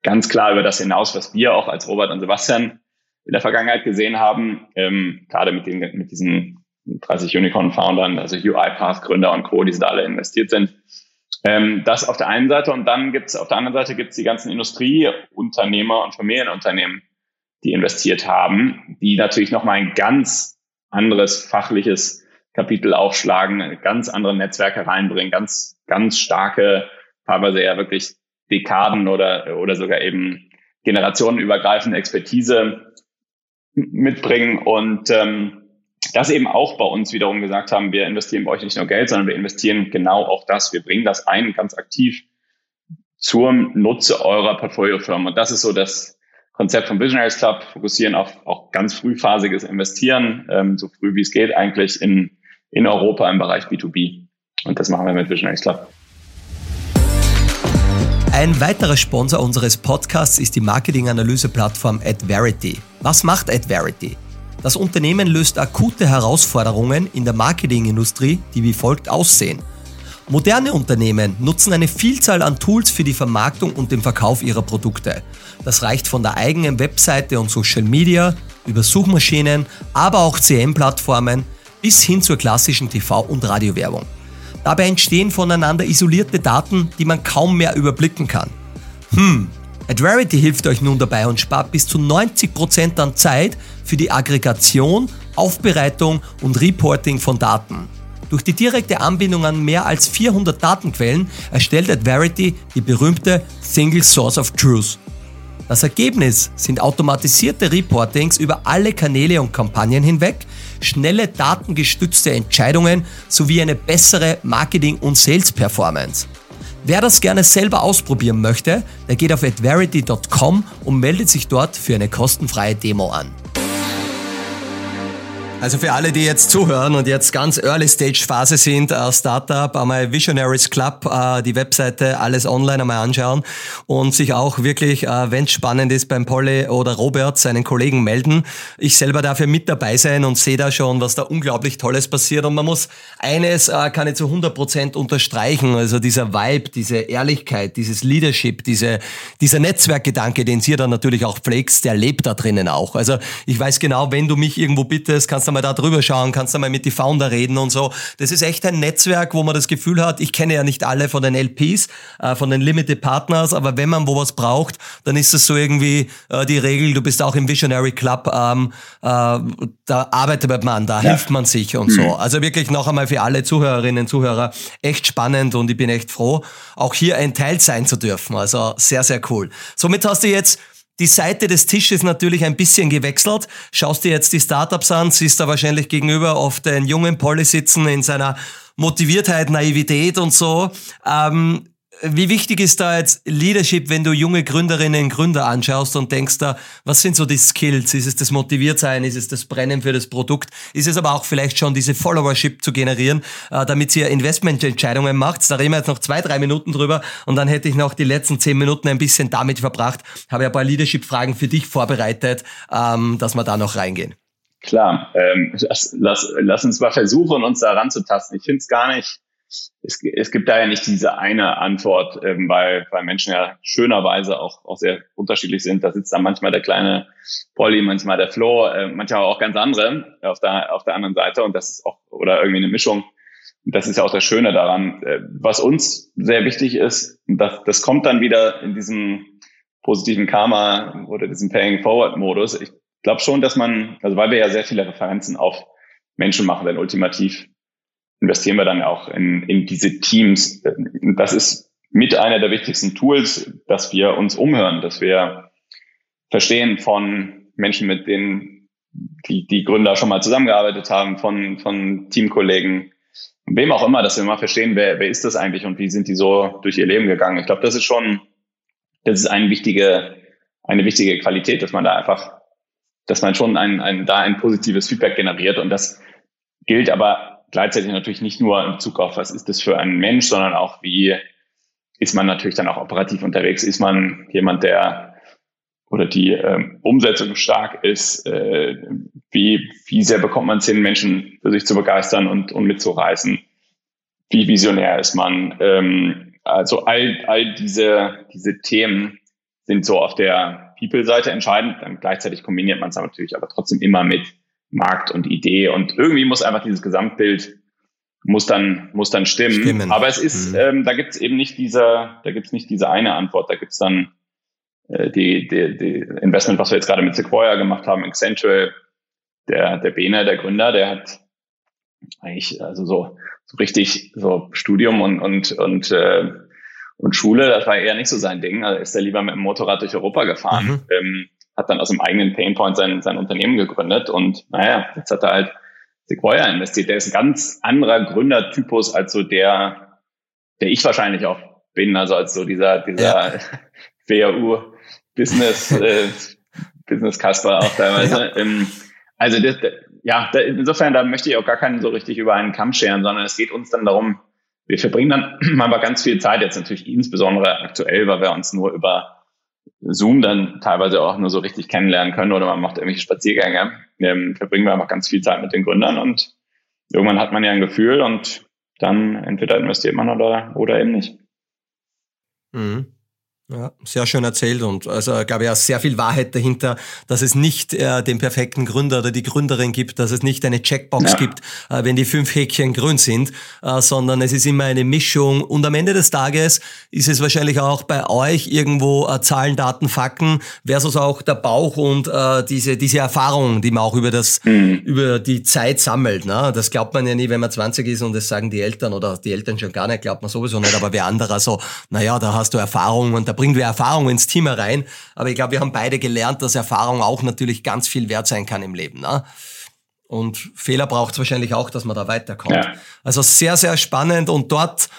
ganz klar über das hinaus, was wir auch als Robert und Sebastian in der Vergangenheit gesehen haben, ähm, gerade mit, den, mit diesen 30 Unicorn-Foundern, also UiPath-Gründer und Co., die da alle investiert sind. Ähm, das auf der einen Seite und dann gibt's auf der anderen Seite gibt's die ganzen Industrieunternehmer und Familienunternehmen, die investiert haben, die natürlich nochmal ein ganz anderes fachliches Kapitel aufschlagen, ganz andere Netzwerke reinbringen, ganz, ganz starke, teilweise ja wirklich Dekaden oder, oder sogar eben generationenübergreifende Expertise mitbringen und ähm, das eben auch bei uns wiederum gesagt haben, wir investieren bei euch nicht nur Geld, sondern wir investieren genau auch das. Wir bringen das ein, ganz aktiv zum Nutze eurer Portfoliofirmen. Und das ist so das Konzept vom Visionaries Club, fokussieren auf auch ganz frühphasiges Investieren, ähm, so früh wie es geht eigentlich in, in Europa im Bereich B2B. Und das machen wir mit Visionaries Club. Ein weiterer Sponsor unseres Podcasts ist die Marketinganalyse-Plattform AdVerity. Was macht AdVerity? Das Unternehmen löst akute Herausforderungen in der Marketingindustrie, die wie folgt aussehen. Moderne Unternehmen nutzen eine Vielzahl an Tools für die Vermarktung und den Verkauf ihrer Produkte. Das reicht von der eigenen Webseite und Social Media über Suchmaschinen, aber auch CM-Plattformen bis hin zur klassischen TV- und Radiowerbung. Dabei entstehen voneinander isolierte Daten, die man kaum mehr überblicken kann. Hm, Adverity hilft euch nun dabei und spart bis zu 90% an Zeit für die Aggregation, Aufbereitung und Reporting von Daten. Durch die direkte Anbindung an mehr als 400 Datenquellen erstellt Adverity die berühmte Single Source of Truth. Das Ergebnis sind automatisierte Reportings über alle Kanäle und Kampagnen hinweg, schnelle datengestützte Entscheidungen sowie eine bessere Marketing- und Sales-Performance. Wer das gerne selber ausprobieren möchte, der geht auf adverity.com und meldet sich dort für eine kostenfreie Demo an. Also für alle, die jetzt zuhören und jetzt ganz Early Stage Phase sind, äh, Startup, einmal Visionaries Club, äh, die Webseite, alles online einmal anschauen und sich auch wirklich, äh, wenn es spannend ist, beim Polly oder Robert, seinen Kollegen melden. Ich selber darf ja mit dabei sein und sehe da schon, was da unglaublich Tolles passiert und man muss eines, äh, kann ich zu 100 Prozent unterstreichen, also dieser Vibe, diese Ehrlichkeit, dieses Leadership, diese, dieser Netzwerkgedanke, den ihr dann natürlich auch pflegst, der lebt da drinnen auch. Also ich weiß genau, wenn du mich irgendwo bittest, kannst du einmal da drüber schauen, kannst einmal mit die Founder reden und so. Das ist echt ein Netzwerk, wo man das Gefühl hat, ich kenne ja nicht alle von den LPs, äh, von den Limited Partners, aber wenn man wo was braucht, dann ist es so irgendwie äh, die Regel, du bist auch im Visionary Club, ähm, äh, da arbeitet man, da ja. hilft man sich und mhm. so. Also wirklich noch einmal für alle Zuhörerinnen und Zuhörer echt spannend und ich bin echt froh, auch hier ein Teil sein zu dürfen. Also sehr, sehr cool. Somit hast du jetzt die Seite des Tisches natürlich ein bisschen gewechselt. Schaust dir jetzt die Startups an, siehst da wahrscheinlich gegenüber oft den jungen Polly sitzen in seiner Motiviertheit, Naivität und so. Ähm, wie wichtig ist da jetzt Leadership, wenn du junge Gründerinnen und Gründer anschaust und denkst da, was sind so die Skills? Ist es das Motiviertsein? Ist es das Brennen für das Produkt? Ist es aber auch vielleicht schon diese Followership zu generieren, äh, damit ihr Investmententscheidungen macht? Da reden wir jetzt noch zwei, drei Minuten drüber und dann hätte ich noch die letzten zehn Minuten ein bisschen damit verbracht. Habe ja ein paar Leadership-Fragen für dich vorbereitet, ähm, dass wir da noch reingehen. Klar, ähm, lass, lass, lass uns mal versuchen, uns da ranzutasten. Ich finde es gar nicht es, es gibt da ja nicht diese eine Antwort, ähm, weil, weil Menschen ja schönerweise auch, auch sehr unterschiedlich sind. Da sitzt dann manchmal der kleine Polly, manchmal der Flo, äh, manchmal auch ganz andere auf der, auf der anderen Seite. Und das ist auch, oder irgendwie eine Mischung. Das ist ja auch das Schöne daran. Äh, was uns sehr wichtig ist, das, das kommt dann wieder in diesem positiven Karma oder diesem Paying Forward Modus. Ich glaube schon, dass man, also weil wir ja sehr viele Referenzen auf Menschen machen, denn ultimativ investieren wir dann auch in, in diese Teams. Das ist mit einer der wichtigsten Tools, dass wir uns umhören, dass wir verstehen von Menschen, mit denen die, die Gründer schon mal zusammengearbeitet haben, von, von Teamkollegen, wem auch immer, dass wir mal verstehen, wer, wer ist das eigentlich und wie sind die so durch ihr Leben gegangen. Ich glaube, das ist schon, das ist eine wichtige, eine wichtige Qualität, dass man da einfach, dass man schon ein, ein, da ein positives Feedback generiert und das gilt aber gleichzeitig natürlich nicht nur im Bezug auf, was ist das für ein Mensch, sondern auch, wie ist man natürlich dann auch operativ unterwegs? Ist man jemand, der oder die ähm, Umsetzung stark ist? Äh, wie, wie sehr bekommt man es hin, Menschen für sich zu begeistern und, und mitzureißen? Wie visionär ist man? Ähm, also all, all diese, diese Themen sind so auf der People-Seite entscheidend. Dann gleichzeitig kombiniert man es natürlich aber trotzdem immer mit Markt und Idee. Und irgendwie muss einfach dieses Gesamtbild muss dann muss dann stimmen. stimmen. Aber es ist, mhm. ähm, da gibt es eben nicht diese, da gibt es nicht diese eine Antwort. Da gibt es dann äh, die, die, die Investment, was wir jetzt gerade mit Sequoia gemacht haben, Accenture, der der Bene, der Gründer, der hat eigentlich also so so richtig so Studium und und und äh, und Schule, das war eher nicht so sein Ding. Also ist er lieber mit dem Motorrad durch Europa gefahren, mhm. ähm, hat dann aus dem eigenen Painpoint sein, sein Unternehmen gegründet und naja, jetzt hat er halt Sequoia investiert. Der ist ein ganz anderer Gründertypus als so der, der ich wahrscheinlich auch bin, also als so dieser, dieser ja. <laughs> WHU Business, <laughs> äh, Business Kasper auch teilweise. Ja. Ähm, also das, ja, insofern, da möchte ich auch gar keinen so richtig über einen Kamm scheren, sondern es geht uns dann darum, wir verbringen dann <clears throat> aber ganz viel Zeit, jetzt natürlich insbesondere aktuell, weil wir uns nur über Zoom dann teilweise auch nur so richtig kennenlernen können oder man macht irgendwelche Spaziergänge, ähm, verbringen wir einfach ganz viel Zeit mit den Gründern und irgendwann hat man ja ein Gefühl und dann entweder investiert man oder, oder eben nicht. Mhm. Ja, sehr schön erzählt und also glaube ich auch sehr viel Wahrheit dahinter, dass es nicht äh, den perfekten Gründer oder die Gründerin gibt, dass es nicht eine Checkbox ja. gibt, äh, wenn die fünf Häkchen grün sind, äh, sondern es ist immer eine Mischung und am Ende des Tages ist es wahrscheinlich auch bei euch irgendwo äh, Zahlen, Daten, Fakten versus auch der Bauch und äh, diese diese Erfahrung, die man auch über das mhm. über die Zeit sammelt. Ne? Das glaubt man ja nie, wenn man 20 ist und das sagen die Eltern oder die Eltern schon gar nicht, glaubt man sowieso nicht, aber wer anderer so, naja, da hast du Erfahrung und da bringen wir Erfahrung ins Team herein. Aber ich glaube, wir haben beide gelernt, dass Erfahrung auch natürlich ganz viel wert sein kann im Leben. Ne? Und Fehler braucht es wahrscheinlich auch, dass man da weiterkommt. Ja. Also sehr, sehr spannend. Und dort,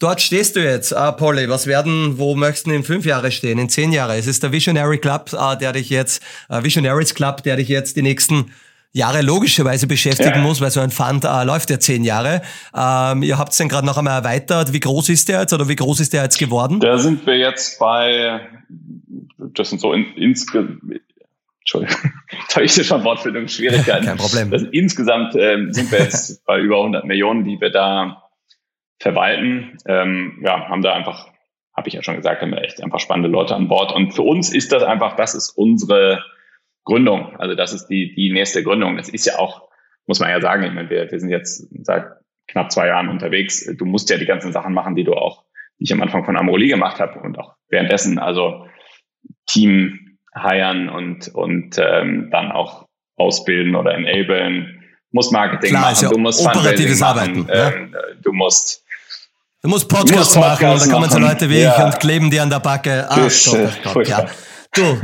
dort stehst du jetzt, ah, Polly. Was werden, wo möchtest du in fünf Jahre stehen, in zehn Jahre? Es ist der Visionary Club, äh, der dich jetzt, äh, Visionaries Club, der dich jetzt die nächsten Jahre logischerweise beschäftigen ja. muss, weil so ein Fund äh, läuft ja zehn Jahre. Ähm, ihr habt es dann gerade noch einmal erweitert. Wie groß ist der jetzt oder wie groß ist der jetzt geworden? Da sind wir jetzt bei, das sind so in, insgesamt, Entschuldigung, <laughs> jetzt habe ich hier schon Wortfindungsschwierigkeiten. <laughs> Kein Problem. Das, insgesamt ähm, sind wir jetzt <laughs> bei über 100 Millionen, die wir da verwalten. Ähm, ja, haben da einfach, habe ich ja schon gesagt, haben wir echt einfach spannende Leute an Bord. Und für uns ist das einfach, das ist unsere Gründung. Also das ist die, die nächste Gründung. Das ist ja auch, muss man ja sagen, ich meine, wir, wir sind jetzt seit knapp zwei Jahren unterwegs. Du musst ja die ganzen Sachen machen, die du auch, die ich am Anfang von Amroli gemacht habe und auch währenddessen, also Team hiren und, und ähm, dann auch ausbilden oder enablen, muss Marketing Klar, machen, ja du musst operatives machen, Arbeiten, ähm, du musst Du musst Podcasts, machen, Podcast da kommen so Leute wie ja. ich und kleben dir an der Backe. Ah, Gott, Gott, ja. Du,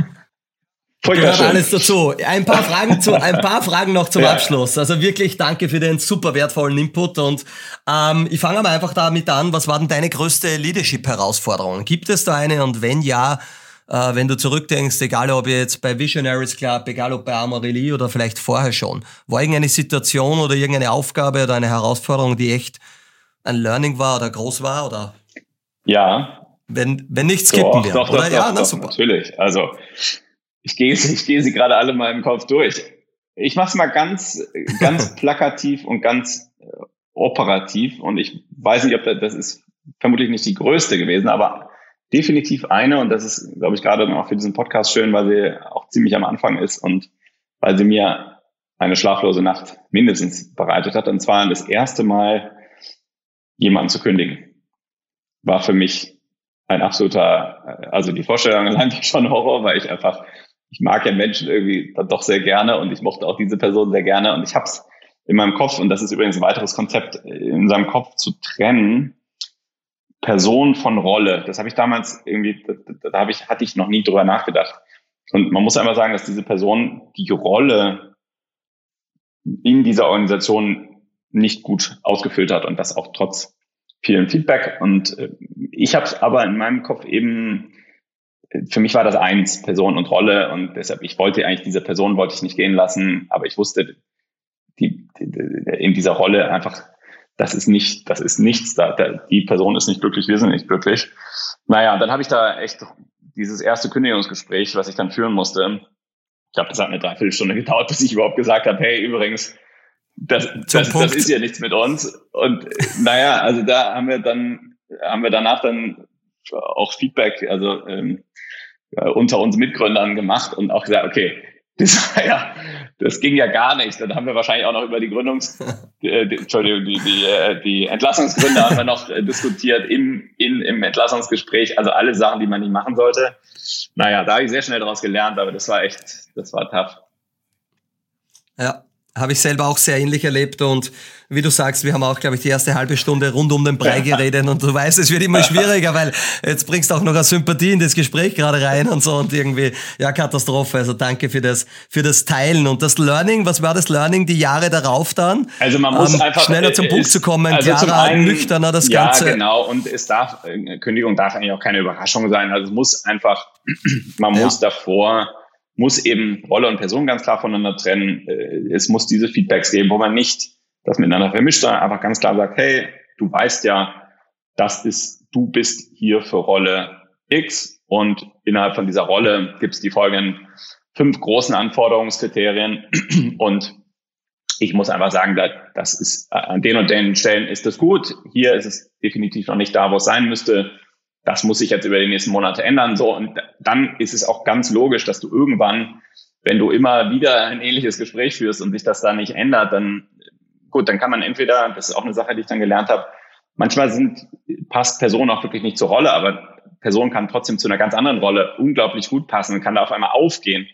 Gehört alles dazu. Ein paar Fragen zu, ein paar Fragen noch zum ja. Abschluss. Also wirklich danke für den super wertvollen Input und ähm, ich fange mal einfach damit an. Was war denn deine größte Leadership-Herausforderung? Gibt es da eine und wenn ja, äh, wenn du zurückdenkst, egal ob jetzt bei Visionaries Club, egal ob bei Amorelie oder vielleicht vorher schon, war irgendeine Situation oder irgendeine Aufgabe oder eine Herausforderung, die echt ein Learning war oder groß war oder? Ja. Wenn, wenn nicht skippen wir, doch, oder? Doch, ja, doch, na super. Natürlich. Also ich gehe, <laughs> ich gehe sie gerade alle mal im Kopf durch. Ich mache es mal ganz, ganz <laughs> plakativ und ganz äh, operativ. Und ich weiß nicht, ob das, das ist vermutlich nicht die größte gewesen, aber definitiv eine. Und das ist, glaube ich, gerade auch für diesen Podcast schön, weil sie auch ziemlich am Anfang ist und weil sie mir eine schlaflose Nacht mindestens bereitet hat. Und zwar das erste Mal jemanden zu kündigen. War für mich ein absoluter, äh, also die Vorstellung <laughs> allein war schon Horror, weil ich einfach ich mag ja Menschen irgendwie dann doch sehr gerne und ich mochte auch diese Person sehr gerne und ich habe es in meinem Kopf, und das ist übrigens ein weiteres Konzept, in seinem Kopf zu trennen, Person von Rolle. Das habe ich damals irgendwie, da, da, ich, hatte ich noch nie drüber nachgedacht. Und man muss einfach sagen, dass diese Person die Rolle in dieser Organisation nicht gut ausgefüllt hat und das auch trotz vielen Feedback. Und äh, ich habe es aber in meinem Kopf eben für mich war das eins, Person und Rolle und deshalb, ich wollte eigentlich diese Person wollte ich nicht gehen lassen, aber ich wusste, die, die, in dieser Rolle einfach, das ist nicht, das ist nichts da, die Person ist nicht glücklich, wir sind nicht glücklich. Naja, dann habe ich da echt dieses erste Kündigungsgespräch, was ich dann führen musste. Ich glaube, das hat eine Dreiviertelstunde gedauert, bis ich überhaupt gesagt habe, hey, übrigens, das, das, das ist ja nichts mit uns. Und naja, also da haben wir dann, haben wir danach dann auch Feedback, also ähm, äh, unter uns Mitgründern gemacht und auch gesagt, okay, <laughs> das war ja, das ging ja gar nicht. Dann haben wir wahrscheinlich auch noch über die Gründungs, <laughs> äh, die, Entschuldigung, die, die, äh, die Entlassungsgründe haben wir noch äh, diskutiert im, in, im Entlassungsgespräch. Also alle Sachen, die man nicht machen sollte. Naja, da habe ich sehr schnell daraus gelernt, aber das war echt, das war tough. Ja, habe ich selber auch sehr ähnlich erlebt und wie du sagst, wir haben auch, glaube ich, die erste halbe Stunde rund um den Brei geredet und du weißt, es wird immer schwieriger, weil jetzt bringst du auch noch eine Sympathie in das Gespräch gerade rein und so und irgendwie, ja, Katastrophe. Also danke für das, für das Teilen und das Learning. Was war das Learning die Jahre darauf dann? Also man muss ähm, einfach schneller zum Punkt zu kommen, also klarer, einen, nüchterner das ja, Ganze. Ja, genau. Und es darf, äh, Kündigung darf eigentlich auch keine Überraschung sein. Also es muss einfach, <clears throat> man muss ja. davor muss eben Rolle und Person ganz klar voneinander trennen. Äh, es muss diese Feedbacks geben, wo man nicht das miteinander vermischt, sondern einfach ganz klar sagt, hey, du weißt ja, das ist, du bist hier für Rolle X und innerhalb von dieser Rolle gibt es die folgenden fünf großen Anforderungskriterien <clears throat> und ich muss einfach sagen, das ist an den und den Stellen ist das gut. Hier ist es definitiv noch nicht da, wo es sein müsste das muss sich jetzt über die nächsten Monate ändern. So, und dann ist es auch ganz logisch, dass du irgendwann, wenn du immer wieder ein ähnliches Gespräch führst und sich das da nicht ändert, dann gut, dann kann man entweder, das ist auch eine Sache, die ich dann gelernt habe, manchmal sind, passt Person auch wirklich nicht zur Rolle, aber Person kann trotzdem zu einer ganz anderen Rolle unglaublich gut passen und kann da auf einmal aufgehen.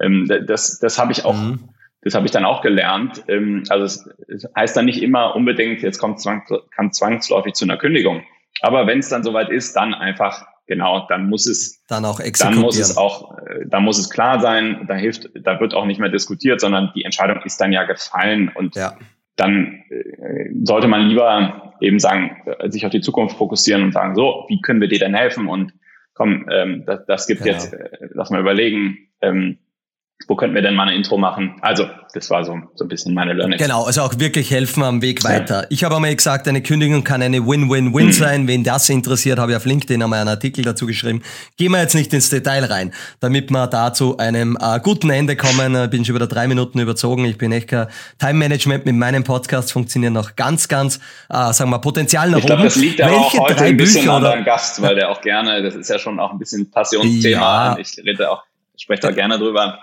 Ähm, das, das habe ich auch, mhm. das habe ich dann auch gelernt. Ähm, also es, es heißt dann nicht immer unbedingt, jetzt kommt zwang, kann zwangsläufig zu einer Kündigung. Aber wenn es dann soweit ist, dann einfach genau, dann muss es dann auch exekutieren. Dann muss es auch, äh, da muss es klar sein. Da hilft, da wird auch nicht mehr diskutiert, sondern die Entscheidung ist dann ja gefallen und ja. dann äh, sollte man lieber eben sagen, äh, sich auf die Zukunft fokussieren und sagen, so, wie können wir dir denn helfen? Und komm, ähm, das, das gibt genau. jetzt, äh, lass mal überlegen. Ähm, wo könnten wir denn mal ein Intro machen? Also, das war so, so ein bisschen meine Learning. Genau, also auch wirklich helfen am Weg weiter. Ja. Ich habe einmal gesagt, eine Kündigung kann eine Win-Win-Win mhm. sein. Wen das interessiert, habe ich auf LinkedIn einmal einen Artikel dazu geschrieben. Gehen wir jetzt nicht ins Detail rein, damit wir da zu einem äh, guten Ende kommen. Ich bin schon wieder drei Minuten überzogen. Ich bin echt kein Time-Management mit meinem Podcast funktioniert noch ganz, ganz, äh, sagen wir, Potenzial nach ich glaub, oben. Ich glaube, das liegt aber Welche auch heute ein bisschen Bücher, an deinem Gast, weil der auch gerne, das ist ja schon auch ein bisschen Passionsthema. Ja. Ich rede auch, spreche da gerne drüber.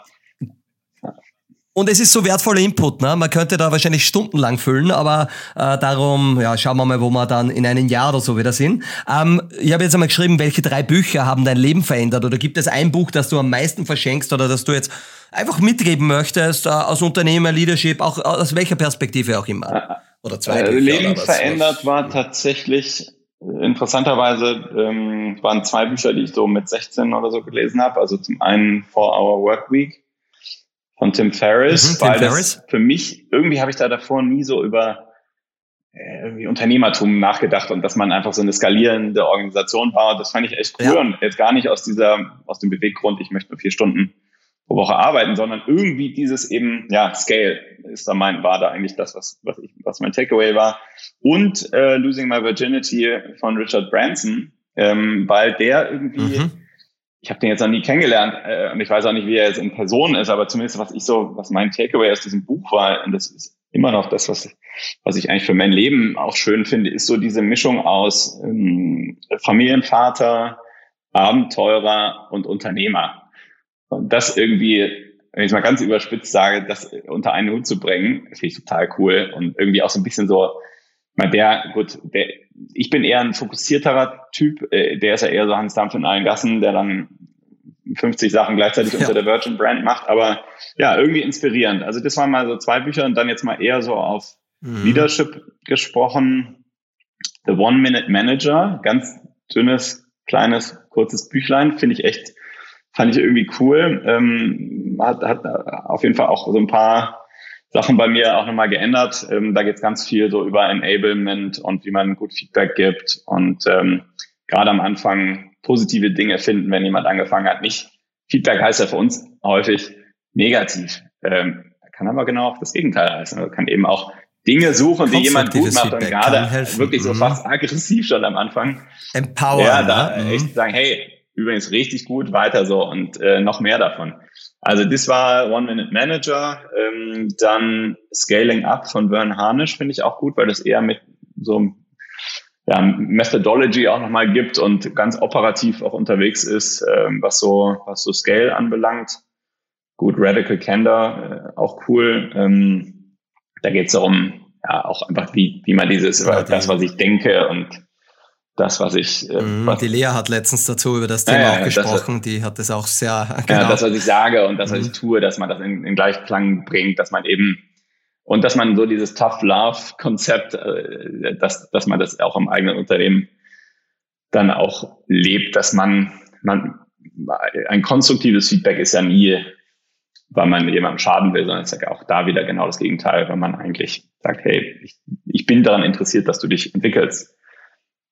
Und es ist so wertvoller Input, ne? Man könnte da wahrscheinlich stundenlang füllen, aber äh, darum, ja, schauen wir mal, wo wir dann in einem Jahr oder so wieder sind. Ähm, ich habe jetzt einmal geschrieben, welche drei Bücher haben dein Leben verändert? Oder gibt es ein Buch, das du am meisten verschenkst oder das du jetzt einfach mitgeben möchtest äh, aus Unternehmer, Leadership, auch aus welcher Perspektive auch immer? Oder zwei äh, Bücher, Leben verändert war tatsächlich äh, interessanterweise ähm, waren zwei Bücher, die ich so mit 16 oder so gelesen habe. Also zum einen For Our Work Week von Tim Ferriss, mhm, weil Tim Ferriss. für mich, irgendwie habe ich da davor nie so über äh, irgendwie Unternehmertum nachgedacht und dass man einfach so eine skalierende Organisation baut. Das fand ich echt cool ja. und jetzt gar nicht aus dieser, aus dem Beweggrund, ich möchte nur vier Stunden pro Woche arbeiten, sondern irgendwie dieses eben, ja, Scale ist da mein, war da eigentlich das, was, was ich, was mein Takeaway war. Und äh, Losing My Virginity von Richard Branson, ähm, weil der irgendwie mhm ich habe den jetzt noch nie kennengelernt äh, und ich weiß auch nicht, wie er jetzt in Person ist, aber zumindest was ich so, was mein Takeaway aus diesem Buch war, und das ist immer noch das, was, was ich eigentlich für mein Leben auch schön finde, ist so diese Mischung aus ähm, Familienvater, Abenteurer und Unternehmer. Und das irgendwie, wenn ich es mal ganz überspitzt sage, das unter einen Hut zu bringen, finde ich total cool und irgendwie auch so ein bisschen so, mal der, gut, der, ich bin eher ein fokussierterer Typ, äh, der ist ja eher so Hans Dampf in allen Gassen, der dann 50 Sachen gleichzeitig ja. unter der Virgin Brand macht, aber ja, irgendwie inspirierend. Also das waren mal so zwei Bücher und dann jetzt mal eher so auf mhm. Leadership gesprochen. The One Minute Manager, ganz dünnes, kleines, kurzes Büchlein, finde ich echt, fand ich irgendwie cool. Ähm, hat, hat auf jeden Fall auch so ein paar Sachen bei mir auch nochmal geändert. Ähm, da geht es ganz viel so über Enablement und wie man gut Feedback gibt und ähm, gerade am Anfang positive Dinge finden, wenn jemand angefangen hat. Nicht Feedback heißt ja für uns häufig negativ. Ähm, kann aber genau auch das Gegenteil heißen. Also kann eben auch Dinge suchen, die jemand gut macht und gerade wirklich so mhm. fast aggressiv schon am Anfang. Empower. Ja, da ne? echt sagen, hey, übrigens richtig gut, weiter so und äh, noch mehr davon. Also das war One Minute Manager. Ähm, dann Scaling Up von Vern Harnisch finde ich auch gut, weil das eher mit so ja, Methodology auch nochmal gibt und ganz operativ auch unterwegs ist, ähm, was so, was so Scale anbelangt. Gut, Radical Candor, äh, auch cool. Ähm, da geht es darum, ja, auch einfach, wie, wie man dieses, ja, das, was ich denke und das, was ich. Äh, mhm, was, die Lea hat letztens dazu über das Thema ja, auch gesprochen, das, die hat das auch sehr. <laughs> Genau. Ja, das, was ich sage und das, was ich mhm. tue, dass man das in, in Gleichklang bringt, dass man eben und dass man so dieses Tough Love Konzept, äh, dass, dass man das auch im eigenen Unternehmen dann auch lebt, dass man, man, ein konstruktives Feedback ist ja nie, weil man jemandem schaden will, sondern es ist ja auch da wieder genau das Gegenteil, wenn man eigentlich sagt, hey, ich, ich bin daran interessiert, dass du dich entwickelst.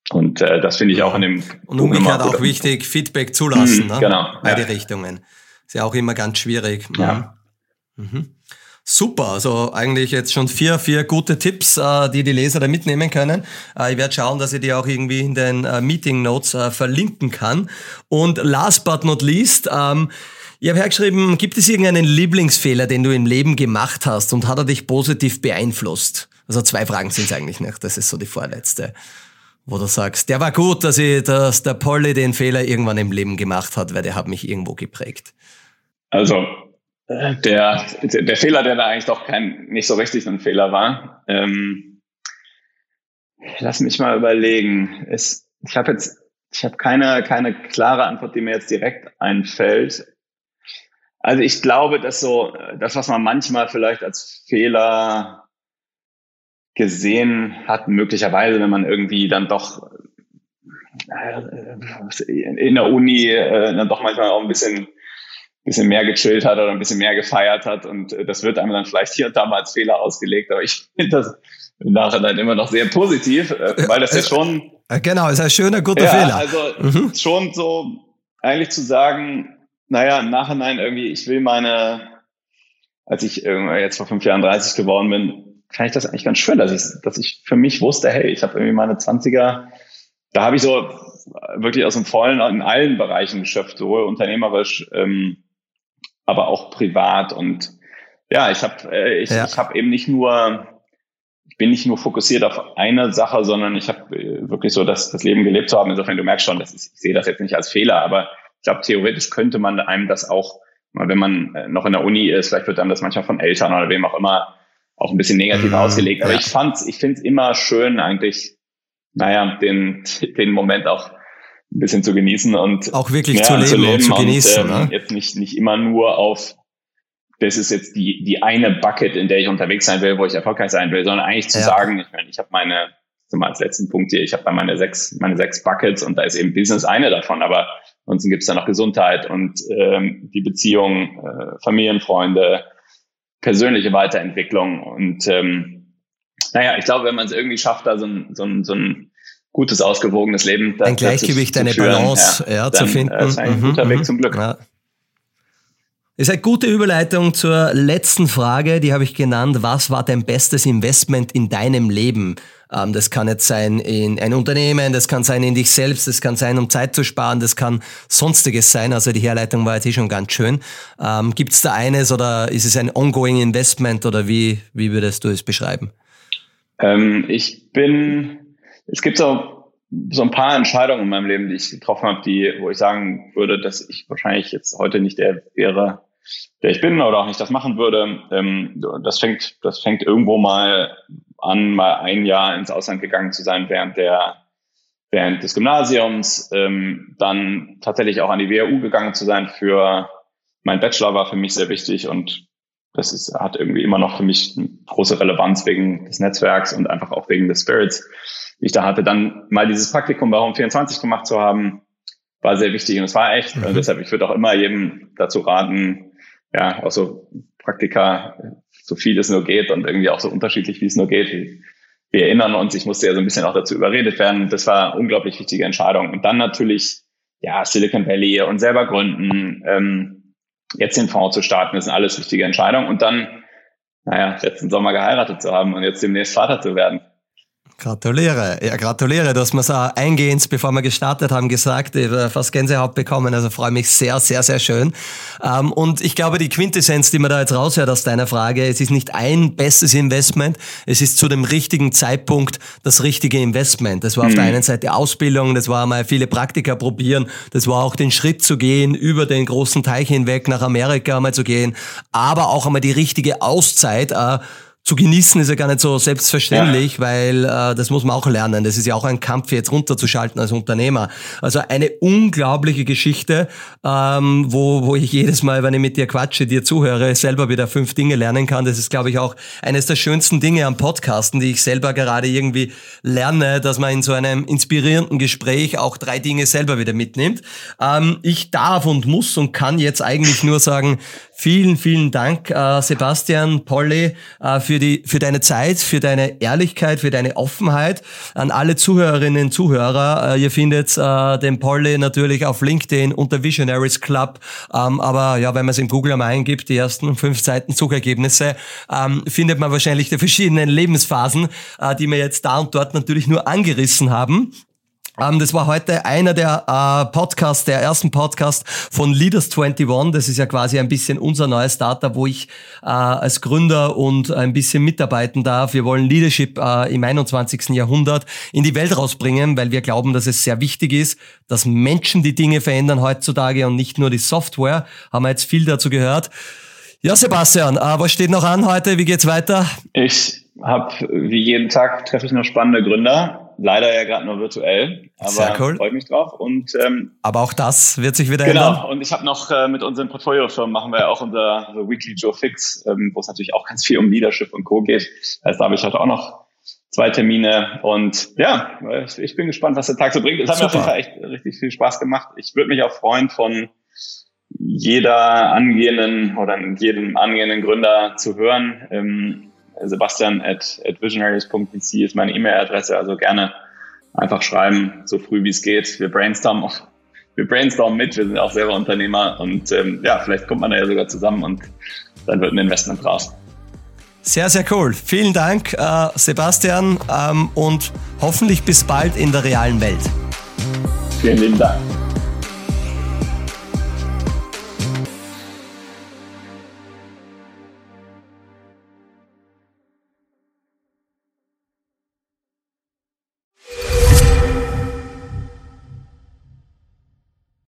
Und äh, das finde ich auch in dem. Und umgekehrt auch wichtig, Feedback zulassen, mhm, ne? Genau. Beide ja. Richtungen. Ist ja auch immer ganz schwierig. Ja. Mhm. mhm. Super, also eigentlich jetzt schon vier, vier gute Tipps, äh, die die Leser da mitnehmen können. Äh, ich werde schauen, dass ich die auch irgendwie in den äh, Meeting Notes verlinken kann. Und last but not least, ähm, ich habe hergeschrieben, gibt es irgendeinen Lieblingsfehler, den du im Leben gemacht hast und hat er dich positiv beeinflusst? Also zwei Fragen sind es eigentlich nicht, das ist so die vorletzte. Wo du sagst, der war gut, dass, ich, dass der Polly den Fehler irgendwann im Leben gemacht hat, weil der hat mich irgendwo geprägt. Also der, der Fehler, der da eigentlich doch kein, nicht so richtig ein Fehler war. Ähm, lass mich mal überlegen. Es, ich habe jetzt, ich habe keine, keine klare Antwort, die mir jetzt direkt einfällt. Also ich glaube, dass so, das, was man manchmal vielleicht als Fehler gesehen hat, möglicherweise, wenn man irgendwie dann doch äh, in der Uni äh, dann doch manchmal auch ein bisschen bisschen mehr gechillt hat oder ein bisschen mehr gefeiert hat. Und äh, das wird einem dann vielleicht hier und da mal als Fehler ausgelegt. Aber ich finde das im Nachhinein immer noch sehr positiv, äh, weil das ja schon. Genau, ist ein schöner, guter ja, Fehler. Also mhm. schon so eigentlich zu sagen, naja, im Nachhinein irgendwie, ich will meine, als ich jetzt vor fünf Jahren 30 geworden bin, fand ich das eigentlich ganz schön, dass ich, dass ich für mich wusste, hey, ich habe irgendwie meine 20er, da habe ich so wirklich aus dem Vollen in allen Bereichen geschöpft, sowohl unternehmerisch, ähm, aber auch privat. Und ja, ich habe äh, ich, ja. ich hab eben nicht nur, ich bin nicht nur fokussiert auf eine Sache, sondern ich habe äh, wirklich so das, das Leben gelebt zu haben. Insofern, du merkst schon, das ist, ich sehe das jetzt nicht als Fehler, aber ich glaube, theoretisch könnte man einem das auch, wenn man äh, noch in der Uni ist, vielleicht wird einem das manchmal von Eltern oder wem auch immer auch ein bisschen negativ mhm, ausgelegt. Aber ja. ich fand's, ich finde es immer schön, eigentlich, naja, den, den Moment auch ein bisschen zu genießen und auch wirklich ja, zu, leben zu leben und zu genießen. Und, ähm, ne? Jetzt nicht, nicht immer nur auf, das ist jetzt die, die eine Bucket, in der ich unterwegs sein will, wo ich erfolgreich sein will, sondern eigentlich zu ja. sagen, ich meine, ich habe meine, zum als letzten Punkt hier, ich habe da meine sechs, meine sechs Buckets und da ist eben Business eine davon, aber ansonsten gibt es da noch Gesundheit und ähm, die Beziehung, äh, Familienfreunde, persönliche Weiterentwicklung und ähm, naja, ich glaube, wenn man es irgendwie schafft, da so ein, so ein, so ein gutes, ausgewogenes Leben. Da, ein Gleichgewicht, eine Balance ja, ja, dann, zu finden. Äh, ist ein mhm, guter Weg mhm. zum Glück. Ja. Ist eine gute Überleitung zur letzten Frage, die habe ich genannt. Was war dein bestes Investment in deinem Leben? Ähm, das kann jetzt sein in ein Unternehmen, das kann sein in dich selbst, das kann sein, um Zeit zu sparen, das kann sonstiges sein. Also die Herleitung war jetzt eh schon ganz schön. Ähm, Gibt es da eines oder ist es ein ongoing Investment oder wie, wie würdest du es beschreiben? Ähm, ich bin es gibt so, so ein paar Entscheidungen in meinem Leben, die ich getroffen habe, die, wo ich sagen würde, dass ich wahrscheinlich jetzt heute nicht der wäre, der ich bin oder auch nicht das machen würde. Ähm, das fängt, das fängt irgendwo mal an, mal ein Jahr ins Ausland gegangen zu sein während der während des Gymnasiums, ähm, dann tatsächlich auch an die WHU gegangen zu sein für mein Bachelor war für mich sehr wichtig und das ist, hat irgendwie immer noch für mich eine große Relevanz wegen des Netzwerks und einfach auch wegen des Spirits ich da hatte. Dann mal dieses Praktikum bei Home 24 gemacht zu haben, war sehr wichtig und es war echt. Mhm. Deshalb, ich würde auch immer jedem dazu raten, ja, auch so Praktika, so viel es nur geht und irgendwie auch so unterschiedlich, wie es nur geht. Wir erinnern uns, ich musste ja so ein bisschen auch dazu überredet werden. Das war unglaublich wichtige Entscheidung. Und dann natürlich, ja, Silicon Valley und selber gründen, ähm, jetzt den Fonds zu starten, das sind alles wichtige Entscheidungen. Und dann, naja, letzten Sommer geheiratet zu haben und jetzt demnächst Vater zu werden. Gratuliere. Ja, gratuliere. Du hast mir so eingehend, bevor wir gestartet haben, gesagt, ich habe fast Gänsehaut bekommen. Also freue mich sehr, sehr, sehr schön. Ähm, und ich glaube, die Quintessenz, die man da jetzt raushört aus deiner Frage, es ist nicht ein bestes Investment, es ist zu dem richtigen Zeitpunkt das richtige Investment. Das war auf mhm. der einen Seite Ausbildung, das war mal viele Praktika probieren, das war auch den Schritt zu gehen, über den großen Teich hinweg nach Amerika einmal zu gehen, aber auch einmal die richtige Auszeit, äh, zu genießen ist ja gar nicht so selbstverständlich, ja. weil äh, das muss man auch lernen. Das ist ja auch ein Kampf, jetzt runterzuschalten als Unternehmer. Also eine unglaubliche Geschichte, ähm, wo, wo ich jedes Mal, wenn ich mit dir quatsche, dir zuhöre, selber wieder fünf Dinge lernen kann. Das ist, glaube ich, auch eines der schönsten Dinge am Podcasten, die ich selber gerade irgendwie lerne, dass man in so einem inspirierenden Gespräch auch drei Dinge selber wieder mitnimmt. Ähm, ich darf und muss und kann jetzt eigentlich nur sagen, Vielen, vielen Dank, äh, Sebastian, Polly, äh, für, die, für deine Zeit, für deine Ehrlichkeit, für deine Offenheit. An alle Zuhörerinnen und Zuhörer, äh, ihr findet äh, den Polly natürlich auf LinkedIn unter Visionaries Club. Ähm, aber ja, wenn man es in Google einmal eingibt, die ersten fünf Seiten Suchergebnisse, ähm, findet man wahrscheinlich die verschiedenen Lebensphasen, äh, die wir jetzt da und dort natürlich nur angerissen haben. Ähm, das war heute einer der uh, Podcasts, der ersten Podcast von Leaders 21. Das ist ja quasi ein bisschen unser neues Startup, wo ich uh, als Gründer und ein bisschen mitarbeiten darf. Wir wollen Leadership uh, im 21. Jahrhundert in die Welt rausbringen, weil wir glauben, dass es sehr wichtig ist, dass Menschen die Dinge verändern heutzutage und nicht nur die Software. Haben wir jetzt viel dazu gehört. Ja, Sebastian, was steht noch an heute? Wie geht's weiter? Ich habe wie jeden Tag treffe ich noch spannende Gründer leider ja gerade nur virtuell, aber Sehr cool. freue mich drauf. Und, ähm, aber auch das wird sich wieder genau. ändern. Genau, und ich habe noch äh, mit unseren Portfoliofirmen machen wir ja auch unser, unser Weekly Joe Fix, ähm, wo es natürlich auch ganz viel um Leadership und Co. geht. Also da habe ich heute auch noch zwei Termine und ja, ich, ich bin gespannt, was der Tag so bringt. Es hat Super. mir auf jeden Fall echt richtig viel Spaß gemacht. Ich würde mich auch freuen, von jeder angehenden oder jedem angehenden Gründer zu hören. Ähm, Sebastian at, at visionaries.vc ist meine E-Mail-Adresse, also gerne einfach schreiben, so früh wie es geht. Wir brainstormen auch, <laughs> wir brainstormen mit, wir sind auch selber Unternehmer und ähm, ja, vielleicht kommt man da ja sogar zusammen und dann wird ein Investment raus. Sehr, sehr cool. Vielen Dank, äh, Sebastian, ähm, und hoffentlich bis bald in der realen Welt. Vielen lieben Dank.